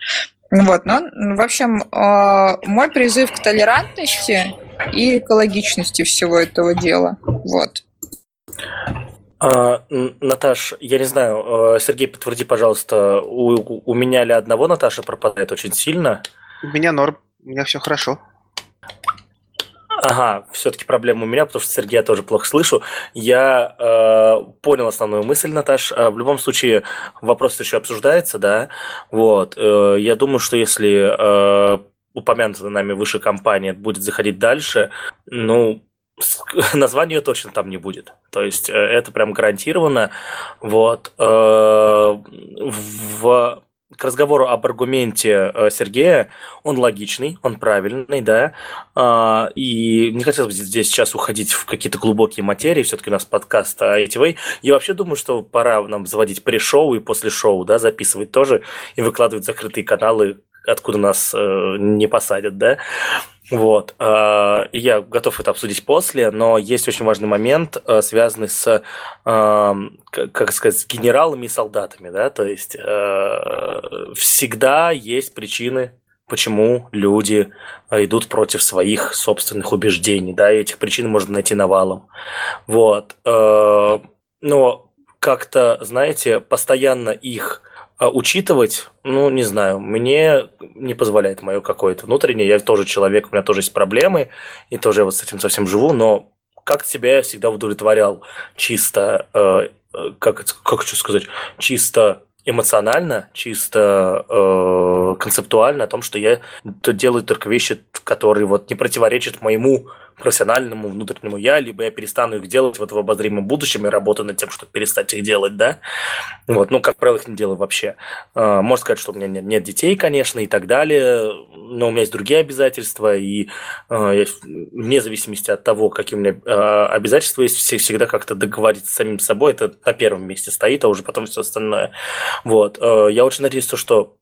Вот, но, в общем, а, мой призыв к толерантности и экологичности всего этого дела. Вот. А, Наташ, я не знаю, а, Сергей, подтверди, пожалуйста, у, у меня ли одного Наташа пропадает очень сильно? У меня норм, у меня все хорошо. Ага, все-таки проблема у меня, потому что Сергея тоже плохо слышу. Я э, понял основную мысль, Наташ. Э, в любом случае, вопрос еще обсуждается, да. Вот. Э, я думаю, что если э, упомянутая нами выше компания будет заходить дальше, ну, названия точно там не будет. То есть э, это прям гарантированно. Вот. Э, в к разговору об аргументе э, Сергея, он логичный, он правильный, да, а, и не хотелось бы здесь сейчас уходить в какие-то глубокие материи, все-таки у нас подкаст ITV. Я вообще думаю, что пора нам заводить pre-шоу и после шоу, да, записывать тоже и выкладывать закрытые каналы, откуда нас э, не посадят, да. Вот. Э, я готов это обсудить после, но есть очень важный момент, э, связанный с, эм, как сказать, с генералами и солдатами, да, то есть э, всегда есть причины почему люди идут против своих собственных убеждений, да, и этих причин можно найти навалом. Вот. Но как-то, знаете, постоянно их а учитывать, ну, не знаю, мне не позволяет мое какое-то внутреннее. Я тоже человек, у меня тоже есть проблемы, и тоже я вот с этим совсем живу, но как себя я всегда удовлетворял чисто, э, э как, как хочу сказать, чисто эмоционально, чисто э, концептуально о том, что я делаю только вещи, которые вот не противоречат моему профессиональному внутреннему я, либо я перестану их делать вот в обозримом будущем и работаю над тем, чтобы перестать их делать, да. Вот, ну, как правило, их не делаю вообще. Э, можно сказать, что у меня нет, нет детей, конечно, и так далее, но у меня есть другие обязательства, и э, вне зависимости от того, какие у меня э, обязательства есть, всегда как-то договориться с самим собой, это на первом месте стоит, а уже потом все остальное. Вот. Э, я очень надеюсь, что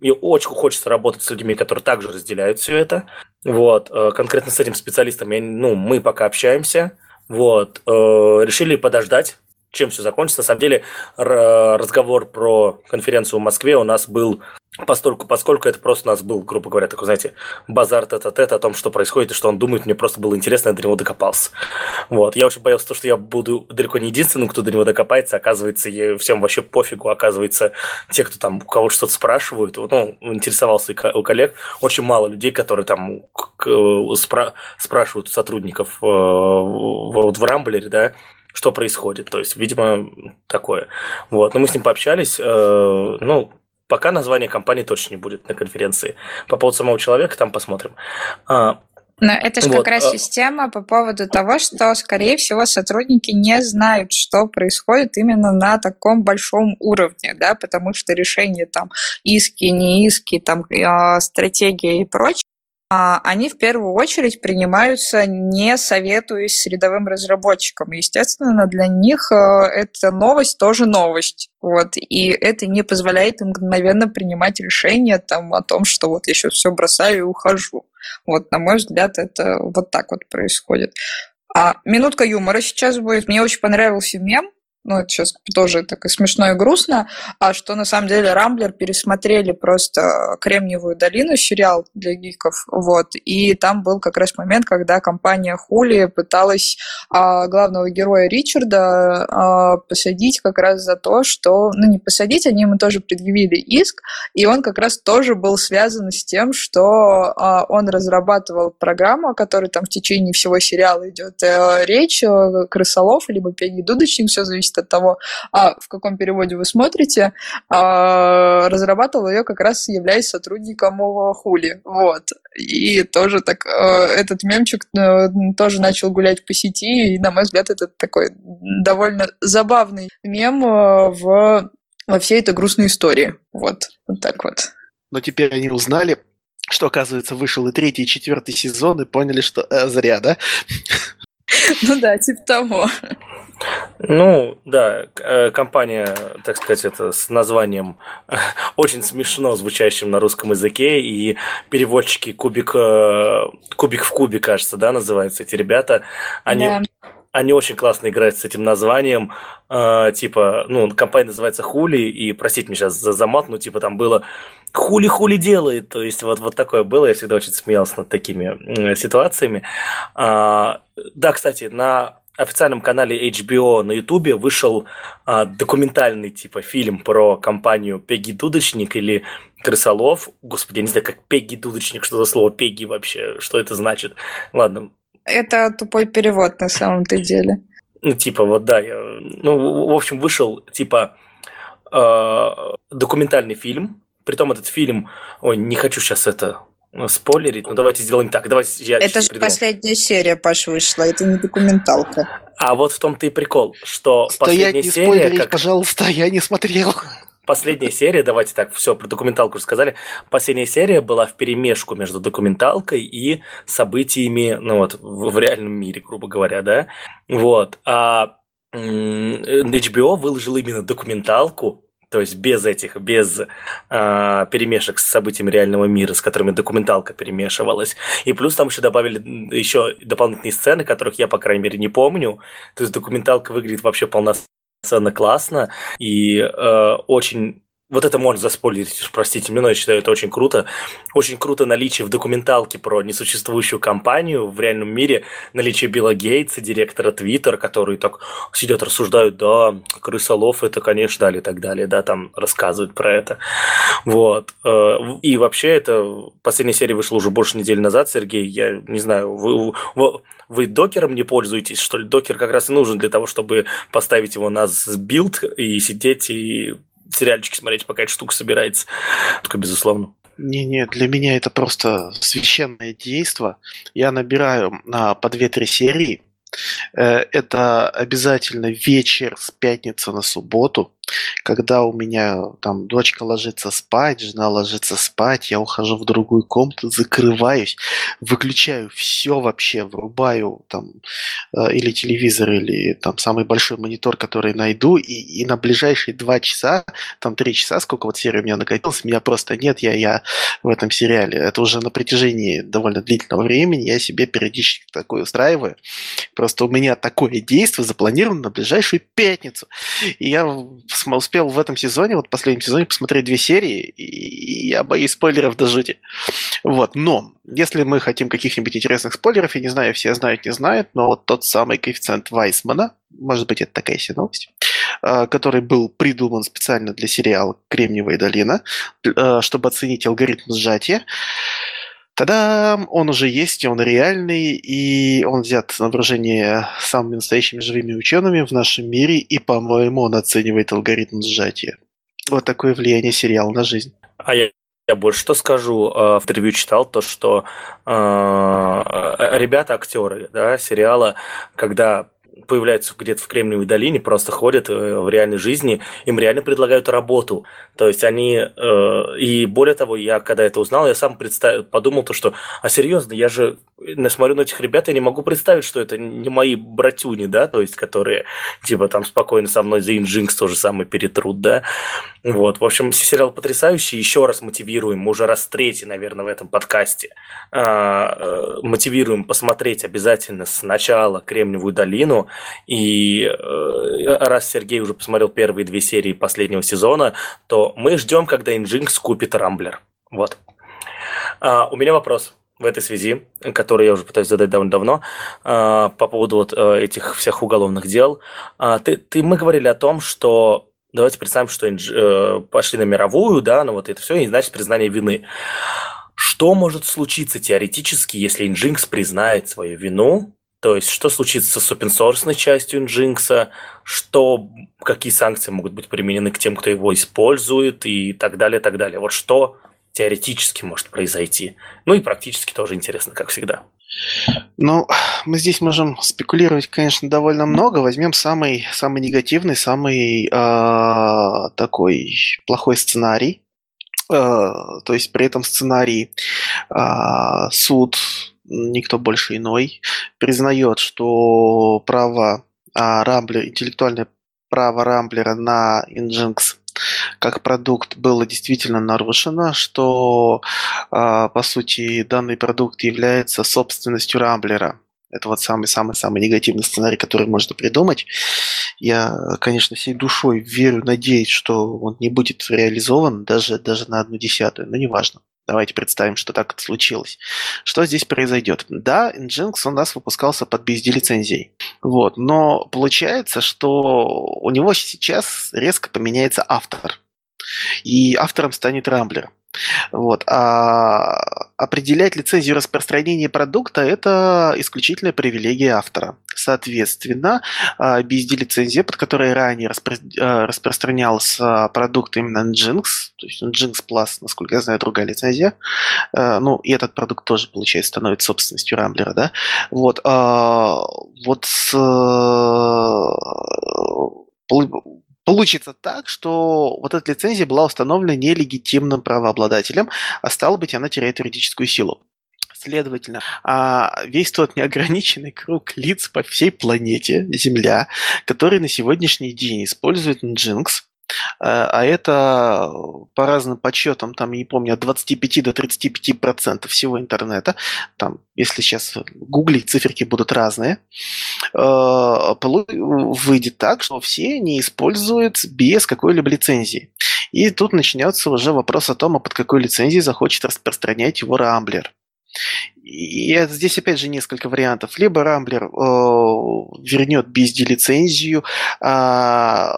мне очень хочется работать с людьми, которые также разделяют все это. Вот. Э, конкретно с этим специалистом я, ну, мы пока общаемся. Вот. Э, решили подождать, чем все закончится. На самом деле разговор про конференцию в Москве у нас был Постольку, поскольку это просто у нас был, грубо говоря, такой, знаете, базар тет-а-тет о том, что происходит и что он думает, мне просто было интересно, я до него докопался. Вот. Я очень боялся, что я буду далеко не единственным, кто до него докопается. Оказывается, всем вообще пофигу. Оказывается, те, кто там у кого что-то спрашивают, ну, интересовался у коллег, очень мало людей, которые там спра- спрашивают сотрудников э, вот в Рамблере, да, что происходит. То есть, видимо, такое. Вот. Но мы с ним пообщались. Э, ну, Пока название компании точно не будет на конференции. По поводу самого человека там посмотрим. А, но это же вот. как раз а система по поводу того, что, скорее всего, сотрудники не знают, что происходит именно на таком большом уровне, да, потому что решение там иски, не иски, там а, стратегия и прочее, они в первую очередь принимаются не советуясь с рядовым разработчиком. Естественно, для них э, эта новость тоже новость. Вот, и это не позволяет им мгновенно принимать решение там, о том, что вот я сейчас все бросаю и ухожу. Вот, на мой взгляд, это вот так вот происходит. А минутка юмора сейчас будет. Мне очень понравился мем, ну, это сейчас тоже так и смешно и грустно, а что на самом деле Рамблер пересмотрели просто «Кремниевую долину», сериал для гиков, вот, и там был как раз момент, когда компания Хули пыталась а, главного героя Ричарда а, посадить как раз за то, что, ну, не посадить, они ему тоже предъявили иск, и он как раз тоже был связан с тем, что а, он разрабатывал программу, о которой там в течение всего сериала идет э, речь, э, крысолов, либо Пегги Дудочник, все зависит от того, а, в каком переводе вы смотрите, а, разрабатывал ее как раз являясь сотрудником Хули. Вот. И тоже так э, этот мемчик э, тоже начал гулять по сети, и, на мой взгляд, это такой довольно забавный мем э, в, во всей этой грустной истории. Вот, вот так вот. Но теперь они узнали, что, оказывается, вышел и третий, и четвертый сезон, и поняли, что э, зря, да? Ну да, типа того. Ну, да, э, компания, так сказать, это с названием очень смешно звучащим на русском языке, и переводчики Кубик, э, Кубик в кубе, кажется, да, называются эти ребята. Они, да. Они очень классно играют с этим названием. Э, типа, ну, компания называется Хули, и, простите меня сейчас за замат, но типа там было хули-хули делает. То есть вот, вот такое было, я всегда очень смеялся над такими ситуациями. А, да, кстати, на официальном канале HBO на Ютубе вышел а, документальный типа фильм про компанию Пегги Дудочник или Крысолов. Господи, я не знаю, как Пегги Дудочник, что за слово Пегги вообще, что это значит. Ладно. Это тупой перевод на самом-то деле. Ну, типа, вот да, я, ну, в общем, вышел, типа, э, документальный фильм. Притом этот фильм, ой, не хочу сейчас это спойлерить, ну давайте сделаем так. Давайте я это же последняя серия, Паша, вышла, это не документалка. А вот в том-то и прикол, что Стоять последняя не серия... Как... пожалуйста, я не смотрел. Последняя серия, давайте так, все, про документалку рассказали. Последняя серия была в перемешку между документалкой и событиями, ну вот, в, в реальном мире, грубо говоря, да. Вот. А HBO выложил именно документалку то есть без этих, без э, перемешек с событиями реального мира, с которыми документалка перемешивалась. И плюс там еще добавили еще дополнительные сцены, которых я, по крайней мере, не помню. То есть документалка выглядит вообще полноценно классно и э, очень вот это можно заспойлерить, простите меня, но я считаю, это очень круто. Очень круто наличие в документалке про несуществующую компанию в реальном мире, наличие Билла Гейтса, директора Твиттер, которые так сидят, рассуждают, да, крысолов это, конечно, дали и так далее, да, там рассказывают про это. Вот. Э, и вообще, это последняя серия вышла уже больше недели назад, Сергей, я не знаю, вы, вы, вы докером не пользуетесь, что ли? Докер как раз и нужен для того, чтобы поставить его на build и сидеть и сериальчики смотреть, пока эта штука собирается. Только безусловно. Не-не, для меня это просто священное действо. Я набираю на по 2-3 серии. Э, это обязательно вечер с пятницы на субботу когда у меня там дочка ложится спать, жена ложится спать, я ухожу в другую комнату, закрываюсь, выключаю все вообще, врубаю там э, или телевизор, или там самый большой монитор, который найду, и, и на ближайшие два часа, там три часа, сколько вот серия у меня накопилось, меня просто нет, я, я в этом сериале. Это уже на протяжении довольно длительного времени я себе периодически такое устраиваю. Просто у меня такое действие запланировано на ближайшую пятницу. И я успел в этом сезоне, вот в последнем сезоне, посмотреть две серии, и я боюсь спойлеров до жути. Вот, но если мы хотим каких-нибудь интересных спойлеров, я не знаю, все знают, не знают, но вот тот самый коэффициент Вайсмана, может быть, это такая себе новость, а, который был придуман специально для сериала «Кремниевая долина», а, чтобы оценить алгоритм сжатия, Тогда он уже есть, он реальный, и он взят на вооружение самыми настоящими живыми учеными в нашем мире, и, по-моему, он оценивает алгоритм сжатия. Вот такое влияние сериала на жизнь. А я, я больше что скажу. Э, в интервью читал то, что э, ребята, актеры да, сериала, когда появляются где-то в Кремниевой долине, просто ходят э, в реальной жизни, им реально предлагают работу. То есть они... Э, и более того, я когда это узнал, я сам представил, подумал то, что, а серьезно, я же смотрю на этих ребят, я не могу представить, что это не мои братюни, да, то есть, которые, типа, там спокойно со мной за Инжинкс то же самое перетрут, да. Вот, в общем, сериал потрясающий, еще раз мотивируем, мы уже раз третий, наверное, в этом подкасте, а, э, мотивируем посмотреть обязательно сначала Кремниевую долину, И э, раз Сергей уже посмотрел первые две серии последнего сезона, то мы ждем, когда Nginx купит Рамблер. Вот. А, у меня вопрос в этой связи, который я уже пытаюсь задать довольно давно, а, по поводу вот э, этих всех уголовных дел. А, ты, ты, мы говорили о том, что давайте представим, что э, пошли на мировую, да, ну вот это все, и значит признание вины. Что может случиться теоретически, если Nginx признает свою вину? То есть, что случится с open частью Nginx, что, какие санкции могут быть применены к тем, кто его использует и так далее, так далее. Вот что теоретически может произойти. Ну и практически тоже интересно, как всегда. Ну, мы здесь можем спекулировать, конечно, довольно много. Возьмем самый, самый негативный, самый э, такой плохой сценарий. Э, то есть при этом сценарии э, суд, никто больше иной, признает, что право э, Рамблер, интеллектуальное право Рамблера на Nginx как продукт было действительно нарушено, что а, по сути данный продукт является собственностью Рамблера. Это вот самый-самый-самый негативный сценарий, который можно придумать. Я, конечно, всей душой верю, надеюсь, что он не будет реализован даже, даже на одну десятую, но неважно. Давайте представим, что так это случилось. Что здесь произойдет? Да, Nginx у нас выпускался под BSD-лицензией. Вот, но получается, что у него сейчас резко поменяется автор. И автором станет Рамблер. Вот. А определять лицензию распространения продукта – это исключительная привилегия автора. Соответственно, BSD-лицензия, под которой ранее а, распространялся продукт именно Nginx, то есть Nginx Plus, насколько я знаю, другая лицензия, а, ну, и этот продукт тоже, получается, становится собственностью Рамблера, да, вот, а, вот Получится так, что вот эта лицензия была установлена нелегитимным правообладателем, а стало быть, она теряет юридическую силу. Следовательно, а, весь тот неограниченный круг лиц по всей планете Земля, который на сегодняшний день использует Nginx, а, а это по разным подсчетам, там, не помню, от 25 до 35 процентов всего интернета, там, если сейчас гуглить, циферки будут разные, выйдет так, что все они используют без какой-либо лицензии. И тут начнется уже вопрос о том, а под какой лицензией захочет распространять его Рамблер. И здесь опять же несколько вариантов. Либо Рамблер э, вернет BSD-лицензию, э,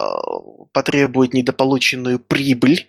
потребует недополученную прибыль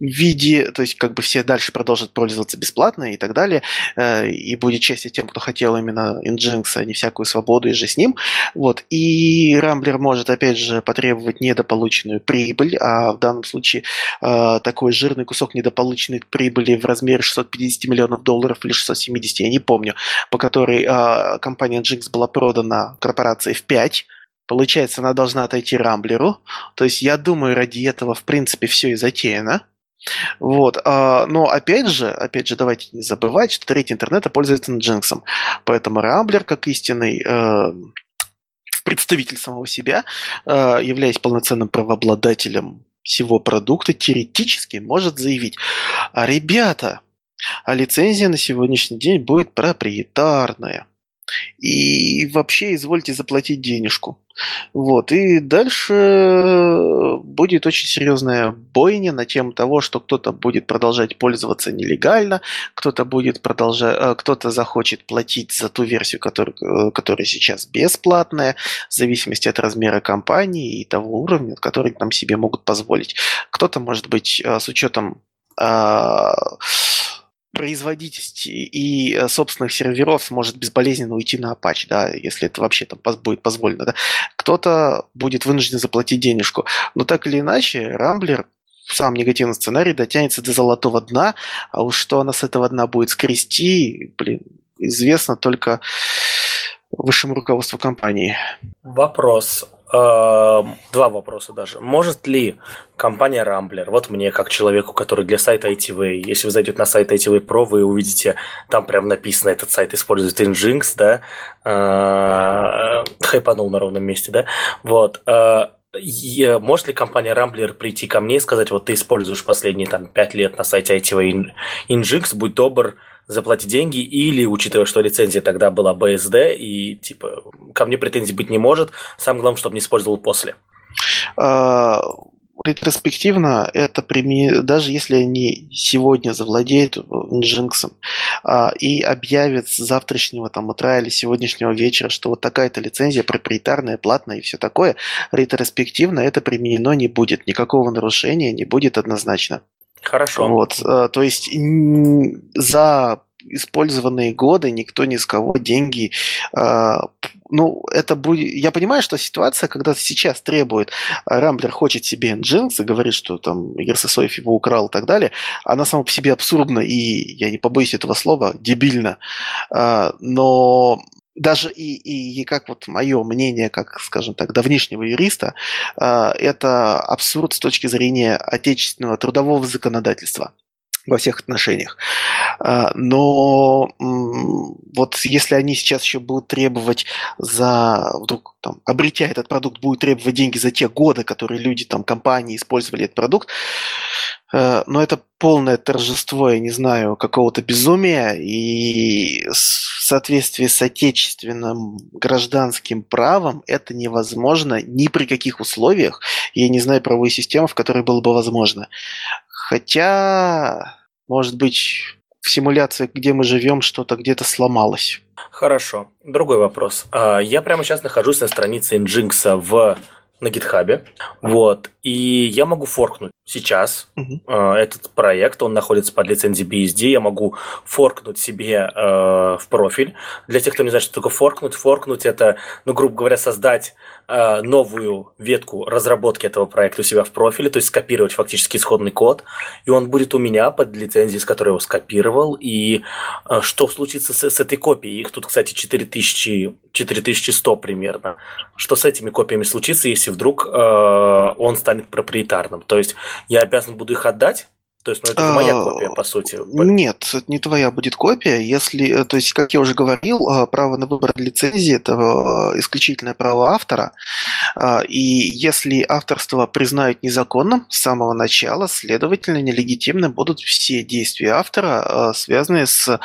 в виде, то есть как бы все дальше продолжат пользоваться бесплатно и так далее, э, и будет счастье тем, кто хотел именно Nginx, а не всякую свободу и же с ним. Вот. И Рамблер может, опять же, потребовать недополученную прибыль, а в данном случае э, такой жирный кусок недополученной прибыли в размере 650 миллионов долларов или 670, я не помню, по которой э, компания Nginx была продана корпорации в 5, Получается, она должна отойти Рамблеру. То есть, я думаю, ради этого, в принципе, все и затеяно. Вот. А, но опять же, опять же, давайте не забывать, что третий интернета пользуется Nginx. Поэтому Рамблер, как истинный э, представитель самого себя, э, являясь полноценным правообладателем всего продукта, теоретически может заявить, а ребята, а лицензия на сегодняшний день будет проприетарная. И вообще извольте заплатить денежку. Вот. И дальше будет очень серьезная бойня на тему того, что кто-то будет продолжать пользоваться нелегально, кто-то будет продолжать, э, кто-то захочет платить за ту версию, которая, э, которая сейчас бесплатная, в зависимости от размера компании и того уровня, который там себе могут позволить. Кто-то, может быть, э, с учетом производительности и э, собственных серверов сможет безболезненно уйти на Apache, да, если это вообще там будет позволено, да. Кто-то будет вынужден заплатить денежку. Но так или иначе, Рамблер сам негативный сценарий дотянется до золотого дна, а уж что она с этого дна будет скрести, блин, известно только высшему руководству компании. Вопрос. Эм, два вопроса даже. Может ли компания Rambler, вот мне как человеку, который для сайта ITV, если вы зайдете на сайт ITV Pro, вы увидите, там прям написано, этот сайт использует Nginx, да, э, хайпанул на ровном месте, да, вот. Может ли компания Rambler прийти ко мне и сказать, вот ты используешь последние там пять лет на сайте ITV Injix, будь добр, заплати деньги, или, учитывая, что лицензия тогда была BSD, и типа ко мне претензий быть не может, самое главное, чтобы не использовал после. Ретроспективно это применение, даже если они сегодня завладеют Nginx а, и объявят с завтрашнего там утра или сегодняшнего вечера, что вот такая-то лицензия проприетарная, платная и все такое, ретроспективно это применено не будет, никакого нарушения не будет однозначно. Хорошо. Вот, а, то есть за использованные годы никто ни с кого деньги а, ну, это будет... Я понимаю, что ситуация, когда сейчас требует, а Рамблер хочет себе Nginx и говорит, что там Игорь Сосоев его украл и так далее, она сама по себе абсурдна и, я не побоюсь этого слова, дебильна. А, но даже и, и, и как вот мое мнение, как, скажем так, давнишнего юриста, а, это абсурд с точки зрения отечественного трудового законодательства во всех отношениях. А, но вот если они сейчас еще будут требовать за, вдруг там, обретя этот продукт, будут требовать деньги за те годы, которые люди, там, компании использовали этот продукт, э, но это полное торжество, я не знаю, какого-то безумия, и в соответствии с отечественным гражданским правом это невозможно ни при каких условиях. Я не знаю правовой системы, в которой было бы возможно. Хотя, может быть, в симуляции, где мы живем, что-то где-то сломалось. Хорошо. Другой вопрос. А, я прямо сейчас нахожусь на странице Nginx в на гитхабе, вот, и я могу форкнуть сейчас угу. э, этот проект, он находится под лицензией BSD, я могу форкнуть себе э, в профиль. Для тех, кто не знает, что такое форкнуть, форкнуть это, ну, грубо говоря, создать э, новую ветку разработки этого проекта у себя в профиле, то есть скопировать фактически исходный код, и он будет у меня под лицензией, с которой я его скопировал, и э, что случится с, с этой копией? Их тут, кстати, 4000, 4100 примерно. Что с этими копиями случится, если вдруг э, он станет проприетарным? То есть я обязан буду их отдать? То есть, ну, это моя а, копия, по сути. Нет, это не твоя будет копия. Если, э, то есть, как я уже говорил, э, право на выбор лицензии – это э, исключительное право автора. А, и если авторство признают незаконным с самого начала, следовательно, нелегитимны будут все действия автора, связанные с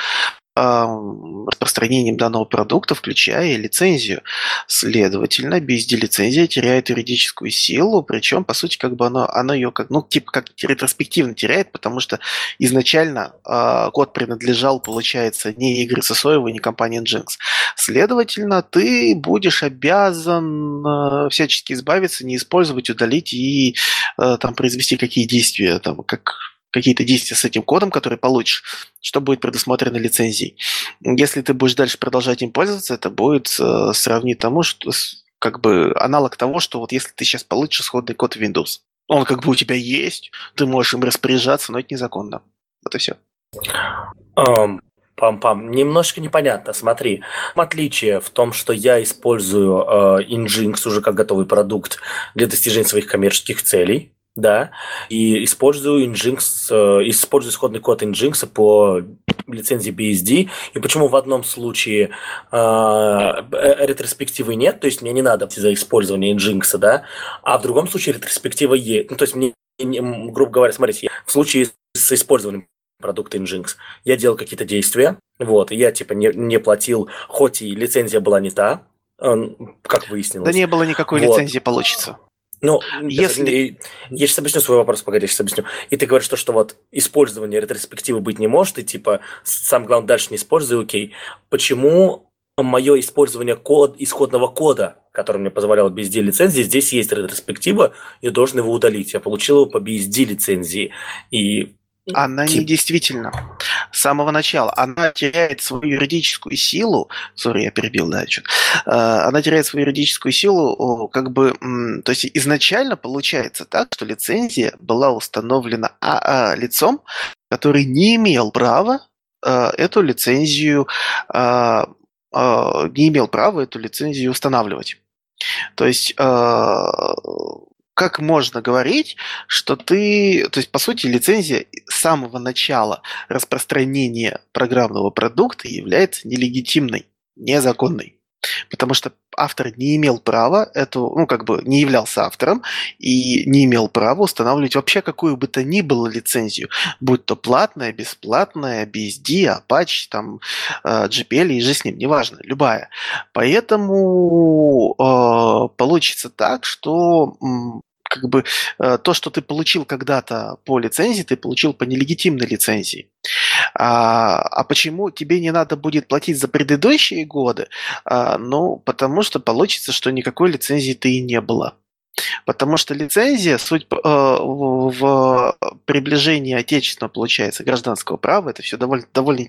распространением данного продукта, включая лицензию. Следовательно, BSD-лицензия теряет юридическую силу, причем, по сути, как бы она, она ее как, ну, типа как ретроспективно теряет, потому что изначально э, код принадлежал, получается, не Игорю Сосоеву, не компании Nginx. Следовательно, ты будешь обязан э, всячески избавиться, не использовать, удалить и э, там произвести какие действия, там, как какие-то действия с этим кодом, который получишь, что будет предусмотрено лицензией. Если ты будешь дальше продолжать им пользоваться, это будет э, сравнить тому, что как бы аналог того, что вот если ты сейчас получишь исходный код Windows, он как бы у тебя есть, ты можешь им распоряжаться, но это незаконно. Вот и все. Um, Пам-пам. Немножко непонятно. Смотри, отличие в том, что я использую э, Nginx уже как готовый продукт для достижения своих коммерческих целей, да, и использую Nginx, э, использую исходный код Nginx по лицензии BSD, и почему в одном случае э, э, ретроспективы нет, то есть мне не надо за использование Nginx, да, а в другом случае ретроспектива есть. Ну, то есть мне, грубо говоря, смотрите, в случае с использованием продукта Nginx. Я делал какие-то действия, вот, и я типа не, не платил, хоть и лицензия была не та, как выяснилось. Да не было никакой вот. лицензии, получится. Ну, если... Я сейчас объясню свой вопрос, погоди, сейчас объясню. И ты говоришь, что, что вот использование ретроспективы быть не может, и типа сам главное дальше не используй, окей. Почему мое использование код, исходного кода, который мне позволял BSD лицензии, здесь есть ретроспектива, я должен его удалить. Я получил его по BSD лицензии. И она не действительно. С самого начала. Она теряет свою юридическую силу. Сори, я перебил, да, что а, Она теряет свою юридическую силу, как бы, то есть изначально получается так, что лицензия была установлена АА лицом, который не имел права а, эту лицензию, а, не имел права эту лицензию устанавливать. То есть как можно говорить, что ты, то есть по сути лицензия с самого начала распространения программного продукта является нелегитимной, незаконной. Потому что автор не имел права эту, ну, как бы не являлся автором и не имел права устанавливать вообще какую бы то ни было лицензию, будь то платная, бесплатная, BSD, Apache, там, э, GPL и же с ним, неважно, любая. Поэтому э, получится так, что как бы э, то, что ты получил когда-то по лицензии, ты получил по нелегитимной лицензии. А, а почему тебе не надо будет платить за предыдущие годы? А, ну, потому что получится, что никакой лицензии ты и не было. Потому что лицензия, суть э, в, приближении отечественного, получается, гражданского права, это все довольно, довольно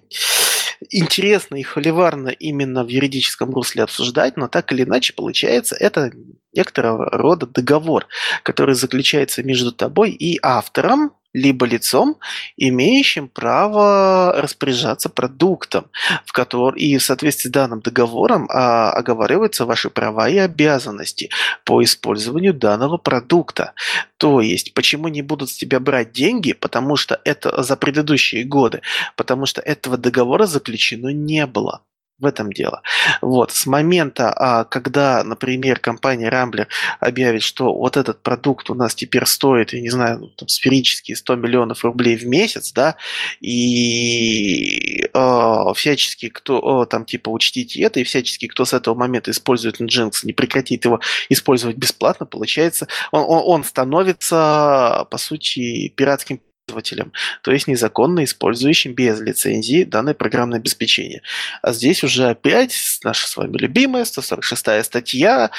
интересно и холиварно именно в юридическом русле обсуждать, но так или иначе получается это некоторого рода договор, который заключается между тобой и автором, либо лицом, имеющим право распоряжаться продуктом, в который, и в соответствии с данным договором а, оговариваются ваши права и обязанности по использованию данного продукта. То есть, почему не будут с тебя брать деньги, потому что это за предыдущие годы, потому что этого договора заключено не было. В этом дело. Вот. С момента, а, когда, например, компания Rambler объявит, что вот этот продукт у нас теперь стоит, я не знаю, ну, там, сферические 100 миллионов рублей в месяц, да, и э, всячески, кто э, там типа учтите это, и всячески, кто с этого момента использует Nginx, не прекратит его использовать бесплатно, получается, он, он, он становится, по сути, пиратским пользователем, то есть незаконно использующим без лицензии данное программное обеспечение. А здесь уже опять наша с вами любимая 146 статья,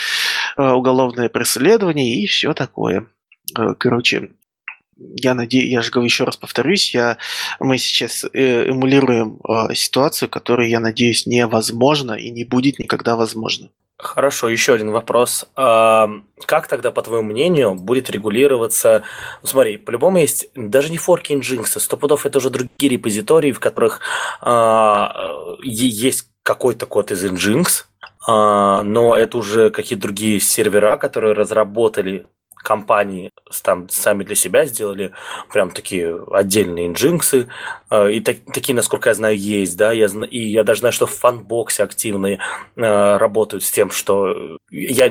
э, уголовное преследование и все такое. Э, короче, я надеюсь, я же говорю еще раз повторюсь, я, мы сейчас э, эмулируем ситуацию, которая, я надеюсь, невозможна и не будет никогда возможна. Хорошо, еще один вопрос. Как тогда, по твоему мнению, будет регулироваться... Ну, смотри, по-любому есть даже не форки Nginx, сто пудов это уже другие репозитории, в которых а, есть какой-то код из Nginx, а, но это уже какие-то другие сервера, которые разработали компании там сами для себя сделали прям такие отдельные Nginx ы. Э, и так, такие, насколько я знаю, есть, да. Я, и я даже знаю, что в FunBox е активные э, работают с тем, что я,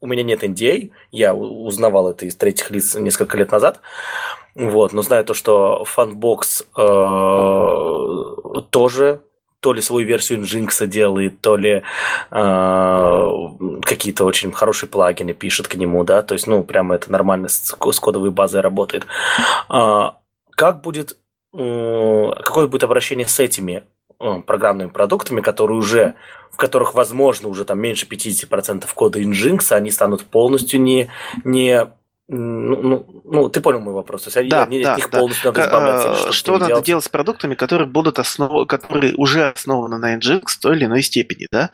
у меня нет NDA, а, я узнавал это из третьих лиц несколько лет назад. Вот, но знаю то, что FunBox э, тоже то ли свою версию Nginx делает, то ли э, какие-то очень хорошие плагины пишет к нему, да, то есть, ну, прямо это нормально с, с кодовой базой работает. Э, как будет, э, какое будет обращение с этими э, программными продуктами, которые уже, в которых, возможно, уже там меньше 50% кода Nginx, они станут полностью не, не ну, ну, ну, ты понял мой вопрос. То есть да, да, их да. полностью надо избавляться. Что, надо делать? делать с продуктами, которые будут основ... которые уже основаны на Nginx в той или иной степени, да?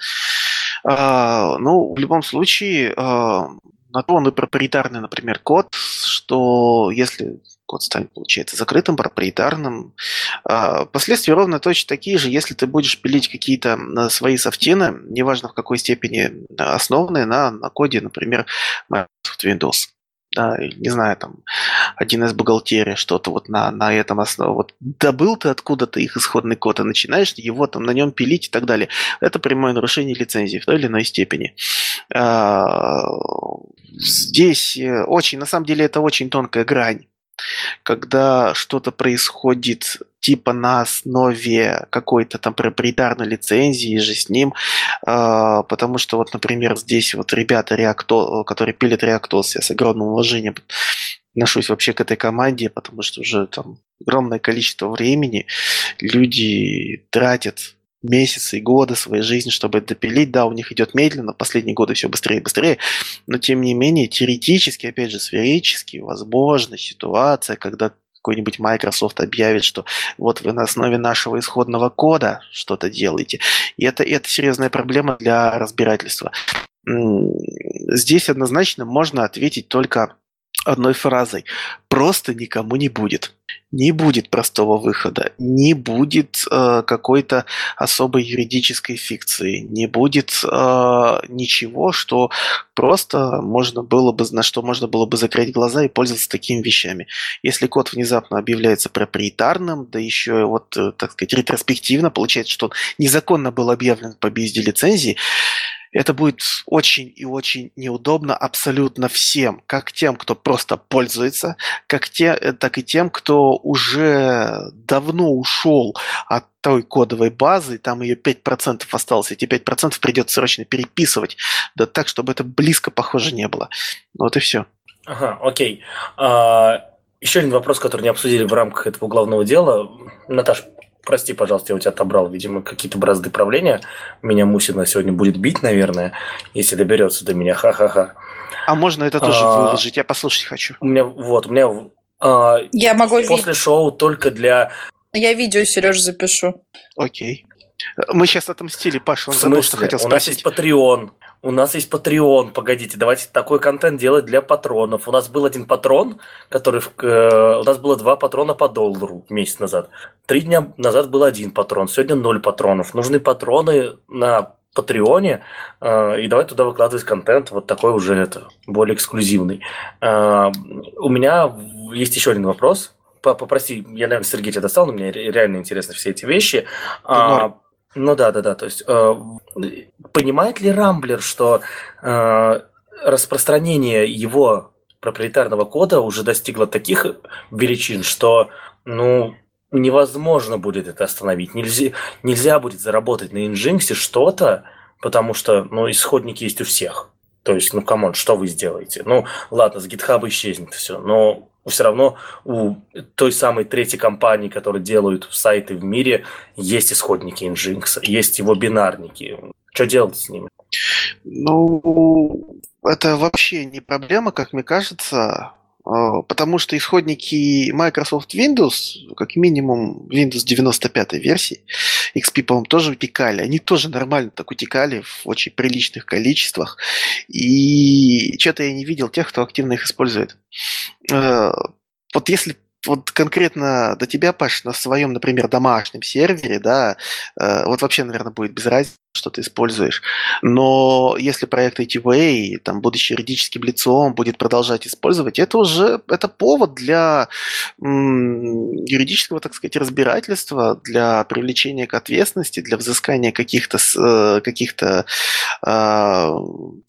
А, ну, в любом случае, а, на то он и проприетарный, например, код, что если код станет, получается, закрытым, проприетарным. А, последствия ровно точно такие же, если ты будешь пилить какие-то свои софтины, неважно в какой степени основанные на, на коде, например, Microsoft Windows да, не знаю, там, один из бухгалтерии, что-то вот на, на этом основе. Вот добыл ты откуда-то их исходный код и начинаешь его там на нем пилить и так далее. Это прямое нарушение лицензии в той или иной степени. А, здесь э, очень, на самом деле, это очень тонкая грань когда что-то происходит типа на основе какой-то там проприетарной лицензии же с ним, э, потому что вот, например, здесь вот ребята, Reacto, которые пилят Reactos, я с огромным уважением отношусь вообще к этой команде, потому что уже там огромное количество времени люди тратят месяцы и годы своей жизни, чтобы это допилить. Да, у них идет медленно, последние годы все быстрее и быстрее, но тем не менее, теоретически, опять же, сферически, возможна ситуация, когда какой-нибудь Microsoft объявит, что вот вы на основе нашего исходного кода что-то делаете. И это, это серьезная проблема для разбирательства. Здесь однозначно можно ответить только одной фразой. Просто никому не будет. Не будет простого выхода, не будет э, какой-то особой юридической фикции, не будет э, ничего, что просто можно было бы, на что можно было бы закрыть глаза и пользоваться такими вещами. Если код внезапно объявляется проприетарным, да еще вот, э, так сказать, ретроспективно, получается, что он незаконно был объявлен по BSD лицензии, Это будет очень и очень неудобно абсолютно всем, как тем, кто просто пользуется, как те, э, так и тем, кто уже давно ушел от той кодовой базы, там ее 5% осталось, эти 5% придется срочно переписывать, да так, чтобы это близко похоже не было. Вот и все. Ага, окей. А, еще один вопрос, который не обсудили в рамках этого главного дела. Наташ, прости, пожалуйста, я у тебя отобрал, видимо, какие-то бразды правления. Меня Мусина сегодня будет бить, наверное, если доберется до меня. Ха-ха-ха. А можно это тоже а, выложить? Я послушать хочу. У меня, вот, у меня... А, я могу После шоу только для... Я видео, Сереж, запишу. Окей. Мы сейчас отомстили, Паша, он забыл, что хотел спросить. У нас есть Patreon. У нас есть Patreon. Погодите, давайте такой контент делать для патронов. У нас был один патрон, который... Э, у нас было два патрона по доллару месяц назад. Три дня назад был один патрон. Сегодня ноль патронов. Нужны патроны на Патреоне, э, и давай туда выкладывать контент вот такой уже это, более эксклюзивный. Э, у меня есть еще один вопрос. Попроси, я, наверное, Сергей тебя достал, но мне реально интересны все эти вещи. А, ну да, да, да. То есть э, понимает ли Рамблер, что э, распространение его проприетарного кода уже достигло таких величин, что ну невозможно будет это остановить. Нельзя, нельзя будет заработать на Nginx что-то, потому что ну, исходники есть у всех. То есть, ну, come on, что вы сделаете? Ну, ладно, с GitHub исчезнет все, но все равно у той самой третьей компании, которые делают сайты в мире, есть исходники Nginx, есть его бинарники. Что делать с ними? Ну, это вообще не проблема, как мне кажется. А, потому что исходники Microsoft Windows, как минимум Windows 95 версии, XP, по-моему, тоже утекали. Они тоже нормально так утекали в очень приличных количествах. И что-то я не видел тех, кто активно их использует. А, вот если вот конкретно до тебя, Паш, на своем, например, домашнем сервере, да, э, вот вообще, наверное, будет без разницы, что ты используешь. Но если проект ATWA, там, будучи юридическим лицом, будет продолжать использовать, это уже это повод для м, юридического, так сказать, разбирательства, для привлечения к ответственности, для взыскания каких-то каких-то э,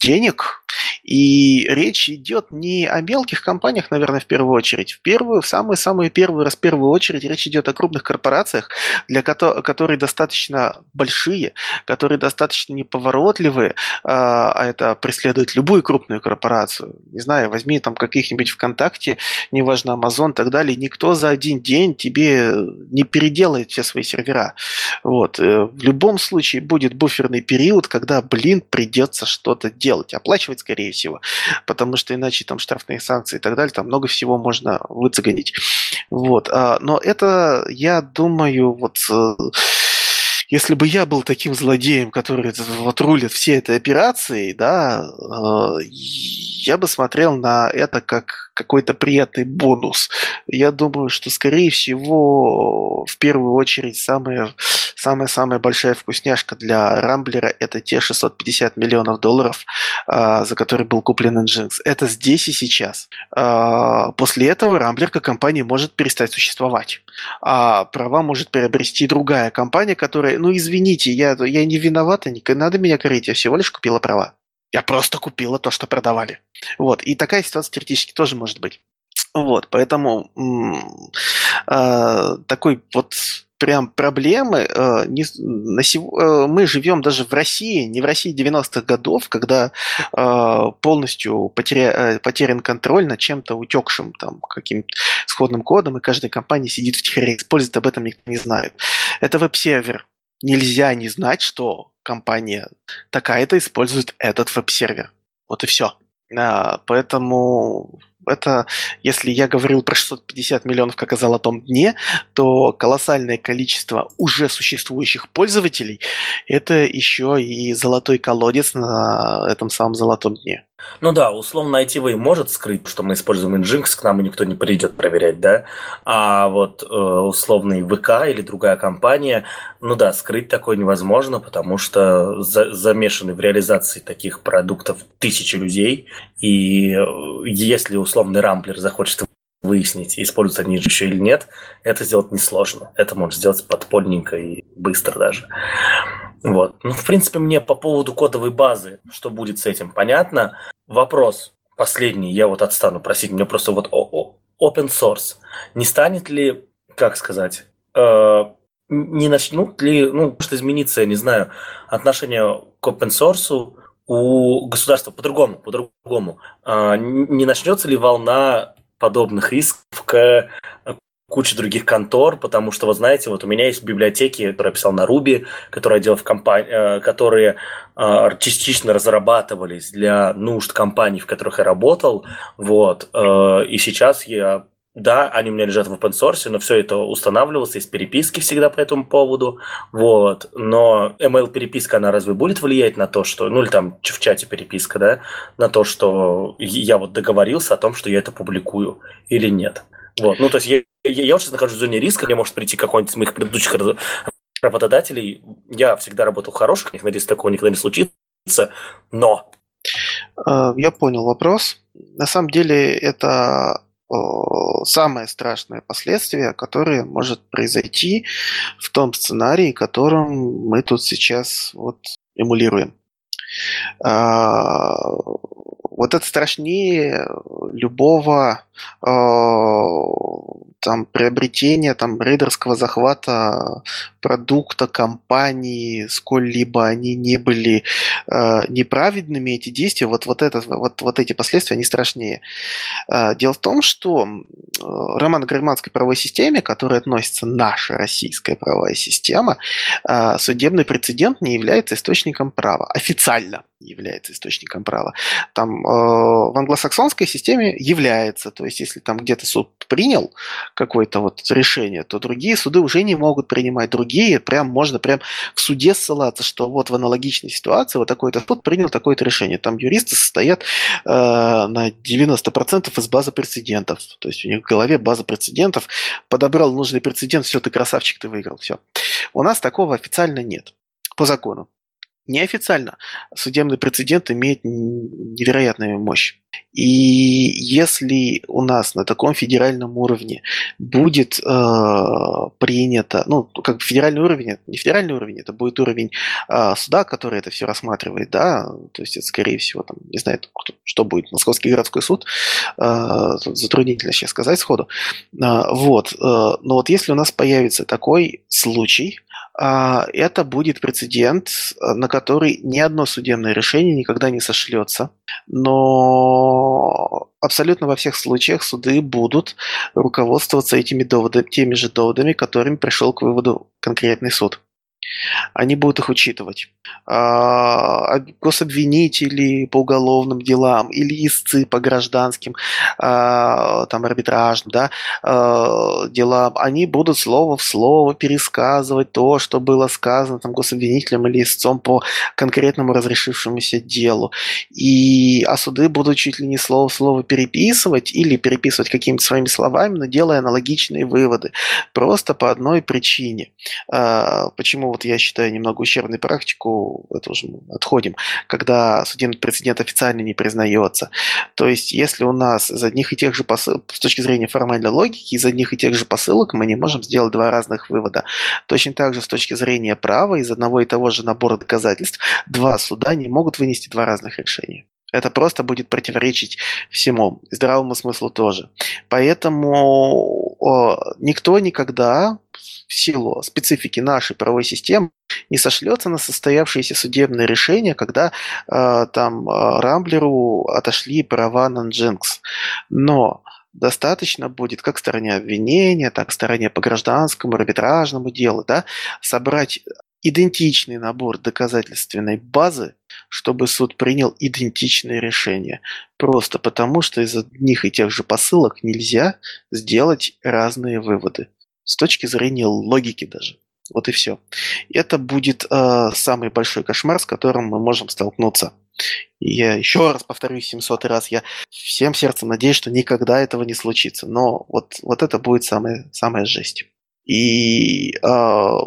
денег и речь идет не о мелких компаниях, наверное, в первую очередь. В первую, в самую-самую первую раз, в первую очередь речь идет о крупных корпорациях, для которые достаточно большие, которые достаточно неповоротливые, а, а это преследует любую крупную корпорацию. Не знаю, возьми там каких-нибудь ВКонтакте, неважно, Amazon и так далее, никто за один день тебе не переделает все свои сервера. Вот. Э, в любом случае будет буферный период, когда, блин, придется что-то делать, оплачивать скорее всего, потому что иначе там штрафные санкции и так далее, там много всего можно выцегонить. Вот. А, но это, я думаю, вот э, если бы я был таким злодеем, который вот рулит всей этой операцией, да, э, я бы смотрел на это как какой-то приятный бонус. Я думаю, что, скорее всего, в первую очередь, самая, самая-самая большая вкусняшка для Рамблера – это те 650 миллионов долларов, а, за которые был куплен Nginx. Это здесь и сейчас. А, после этого Рамблер как компания может перестать существовать. А права может приобрести другая компания, которая, ну, извините, я, я не виновата, не надо меня корить, я всего лишь купила права. Я просто купила то, что продавали. Вот. И такая ситуация теоретически тоже может быть. Вот, поэтому э, такой вот прям проблемы. Э, не, на сего, э, мы живем даже в России, не в России 90-х годов, когда э, полностью потеря, э, потерян контроль над чем-то утекшим, там, каким-то сходным кодом, и каждая компания сидит в тихоре, использует об этом никто не знает. Это веб-сервер. Нельзя не знать, что компания такая-то использует этот веб-сервер. Вот и все. А, поэтому это, если я говорил про 650 миллионов как о золотом дне, то колоссальное количество уже существующих пользователей – это еще и золотой колодец на этом самом золотом дне. Ну да, условно ITV может скрыть, что мы используем Nginx, к нам и никто не придет проверять, да? А вот э, условный ВК или другая компания, ну да, скрыть такое невозможно, потому что за, замешаны в реализации таких продуктов тысячи людей, и э, если условный рамплер захочет выяснить, используются они еще или нет, это сделать несложно. Это можно сделать подпольненько и быстро даже. Вот. Ну, в принципе, мне по поводу кодовой базы, что будет с этим, понятно. Вопрос последний, я вот отстану просить, мне просто вот open source. Не станет ли, как сказать, э, не начнут ли, ну, может измениться, я не знаю, отношение к open source у государства по-другому, по-другому. Э, не начнется ли волна подобных исков к куче других контор, потому что, вы знаете, вот у меня есть библиотеки, которые я писал на Ruby, которые я делал в компании, э, которые э, частично разрабатывались для нужд компаний, в которых я работал, вот, э, и сейчас я да, они у меня лежат в open source, но все это устанавливалось, есть переписки всегда по этому поводу, вот, но email-переписка, она разве будет влиять на то, что, ну или там в чате переписка, да, на то, что я вот договорился о том, что я это публикую или нет? Вот, ну то есть я, я, я сейчас нахожусь в зоне риска, мне может прийти какой-нибудь из моих предыдущих работодателей, я всегда работал в хороших, надеюсь, такого никогда не случится, но... А, я понял вопрос. На самом деле это самое страшное последствие, которое может произойти в том сценарии, которым мы тут сейчас вот эмулируем. Вот это страшнее любого э, там приобретения там рейдерского захвата продукта компании, сколь-либо они не были э, неправедными эти действия, вот вот это вот вот эти последствия они страшнее. Э, дело в том, что э, романо-германской правовой системе, к которой относится наша российская правовая система, э, судебный прецедент не является источником права официально является источником права. Там э, в англосаксонской системе является, то есть если там где-то суд принял какое-то вот решение, то другие суды уже не могут принимать другие, прям можно прям в суде ссылаться, что вот в аналогичной ситуации вот такой-то суд принял такое-то решение. Там юристы состоят э, на 90% из базы прецедентов, то есть у них в голове база прецедентов, подобрал нужный прецедент, все, ты красавчик, ты выиграл, все. У нас такого официально нет по закону. Неофициально судебный прецедент имеет невероятную мощь. И если у нас на таком федеральном уровне будет э, принято, ну, как бы федеральный уровень, не федеральный уровень, это будет уровень э, суда, который это все рассматривает, да, то есть это, скорее всего, там, не знаю, что будет, Московский городской суд, э, затруднительно сейчас сказать сходу, э, вот, э, но вот если у нас появится такой случай, а, это будет прецедент, на который ни одно судебное решение никогда не сошлется. Но абсолютно во всех случаях суды будут руководствоваться этими доводами, теми же доводами, которыми пришел к выводу конкретный суд они будут их учитывать. А, гособвинители по уголовным делам или истцы по гражданским, а, там, арбитражным, да, а, делам, они будут слово в слово пересказывать то, что было сказано там гособвинителем или истцом по конкретному разрешившемуся делу. И, а суды будут чуть ли не слово в слово переписывать или переписывать какими-то своими словами, но делая аналогичные выводы. Просто по одной причине. Почему вот я считаю немного ущербной практику, это уже мы отходим, когда судебный прецедент официально не признается. То есть, если у нас из одних и тех же посылок, с точки зрения формальной логики, из одних и тех же посылок мы не можем сделать два разных вывода. Точно так же с точки зрения права, из одного и того же набора доказательств, два суда не могут вынести два разных решения. Это просто будет противоречить всему, здравому смыслу тоже. Поэтому никто никогда в силу специфики нашей правовой системы не сошлется на состоявшееся судебное решение, когда э, там э, Рамблеру отошли права на Nginx. Но достаточно будет как стороне обвинения, так и стороне по гражданскому, арбитражному делу, да, собрать идентичный набор доказательственной базы, чтобы суд принял идентичное решение. Просто потому, что из одних и тех же посылок нельзя сделать разные выводы с точки зрения логики даже. Вот и все. Это будет э, самый большой кошмар, с которым мы можем столкнуться. И я еще раз повторюсь 700 раз, я всем сердцем надеюсь, что никогда этого не случится. Но вот, вот это будет самая, самая жесть. И э,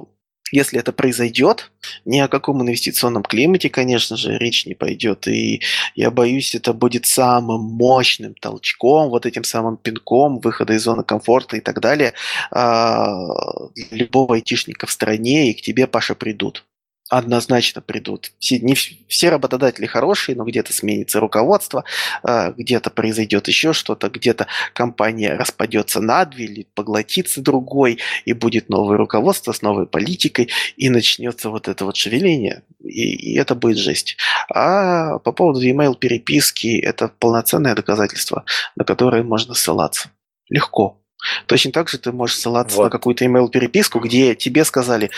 если это произойдет, ни о каком инвестиционном климате, конечно же, речь не пойдет. И я боюсь, это будет самым мощным толчком, вот этим самым пинком выхода из зоны комфорта и так далее. А, любого айтишника в стране, и к тебе, Паша, придут. Однозначно придут. Все, не все работодатели хорошие, но где-то сменится руководство, а, где-то произойдет еще что-то, где-то компания распадется на две или поглотится другой, и будет новое руководство с новой политикой, и начнется вот это вот шевеление, и, и это будет жесть. А по поводу email переписки, это полноценное доказательство, на которое можно ссылаться. Легко. Точно так же ты можешь ссылаться вот. на какую-то email переписку, где тебе сказали,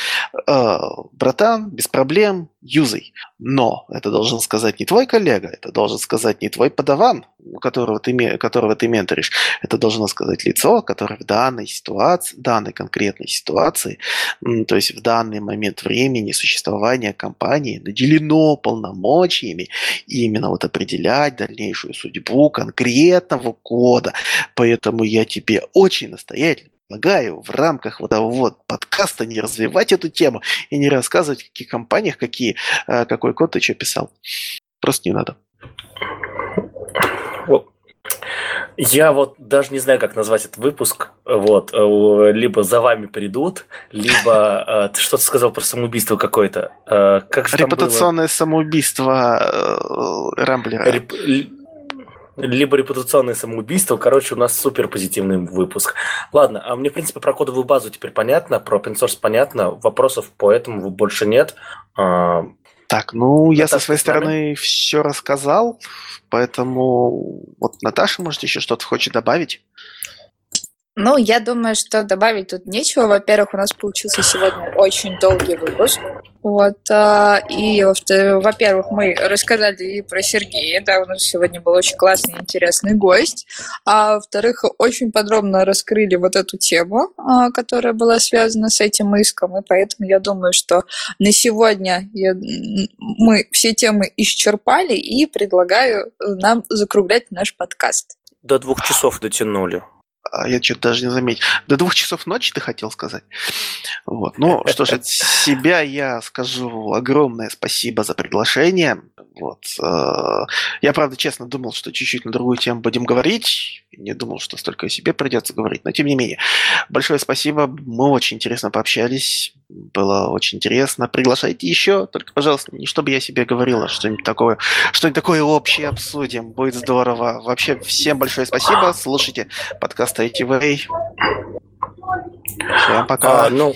э, братан, без проблем, юзай. Но это должен сказать не твой коллега, это должен сказать не твой подаван, которого ты, которого ты менторишь. Это должно сказать лицо, которое в данной ситуации, данной конкретной ситуации, то есть в данный момент времени существования компании наделено полномочиями именно вот определять дальнейшую судьбу конкретного кода. Поэтому я тебе очень настоятельно предлагаю в рамках вот этого вот подкаста не развивать эту тему и не рассказывать, в каких компаниях, какие, э, какой код ты что писал. Просто не надо. Я вот даже не знаю, как назвать этот выпуск. Вот, э, либо за вами придут, либо э, ты что-то сказал про самоубийство какое-то. Как Репутационное самоубийство Рамблера. Реп либо репутационное самоубийство. Короче, у нас супер позитивный выпуск. Ладно, а мне, в принципе, про кодовую базу теперь понятно, про open source понятно, вопросов по этому больше нет. А, так, ну, я со своей стороны все рассказал, поэтому вот Наташа, может, еще что-то хочет добавить? Ну, я думаю, что добавить тут нечего. Во-первых, у нас получился сегодня очень долгий выпуск. Вот. А, и, во-первых, мы рассказали и про Сергея. Да, у нас сегодня был очень классный, интересный гость. А во-вторых, очень подробно раскрыли вот эту тему, а, которая была связана с этим иском. И поэтому я думаю, что на сегодня я, мы все темы исчерпали и предлагаю нам закруглять наш подкаст. До двух часов дотянули я что-то даже не заметил. До двух часов ночи ты хотел сказать? Вот. Ну, что ж, от себя я скажу огромное спасибо за приглашение. Вот. Э, я, правда, честно думал, что чуть-чуть на другую тему будем говорить. Не думал, что столько о себе придется говорить, но тем не менее. Большое спасибо. Мы очень интересно пообщались. Было очень интересно. Приглашайте еще. Только, пожалуйста, не чтобы я себе говорил, а что-нибудь такое, что-нибудь такое общее обсудим. Будет здорово. Вообще, всем большое спасибо. Слушайте подкаст ITV. Всем пока. А, ну,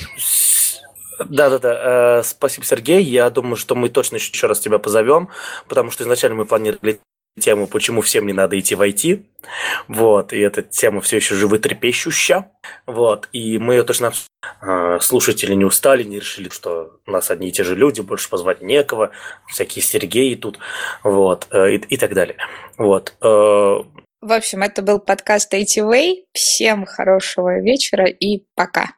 да-да-да, э, спасибо, Сергей. Я думаю, что мы точно еще раз тебя позовем, потому что изначально мы планировали тему, почему всем не надо идти в IT. Вот, и эта тема все еще животрепещущая. Вот, и мы ее точно э, слушатели не устали, не решили, что у нас одни и те же люди, больше позвать некого, всякие Сергеи тут, вот, э, и, и так далее. Вот. Э, в общем, это был подкаст Way. Всем хорошего вечера и пока.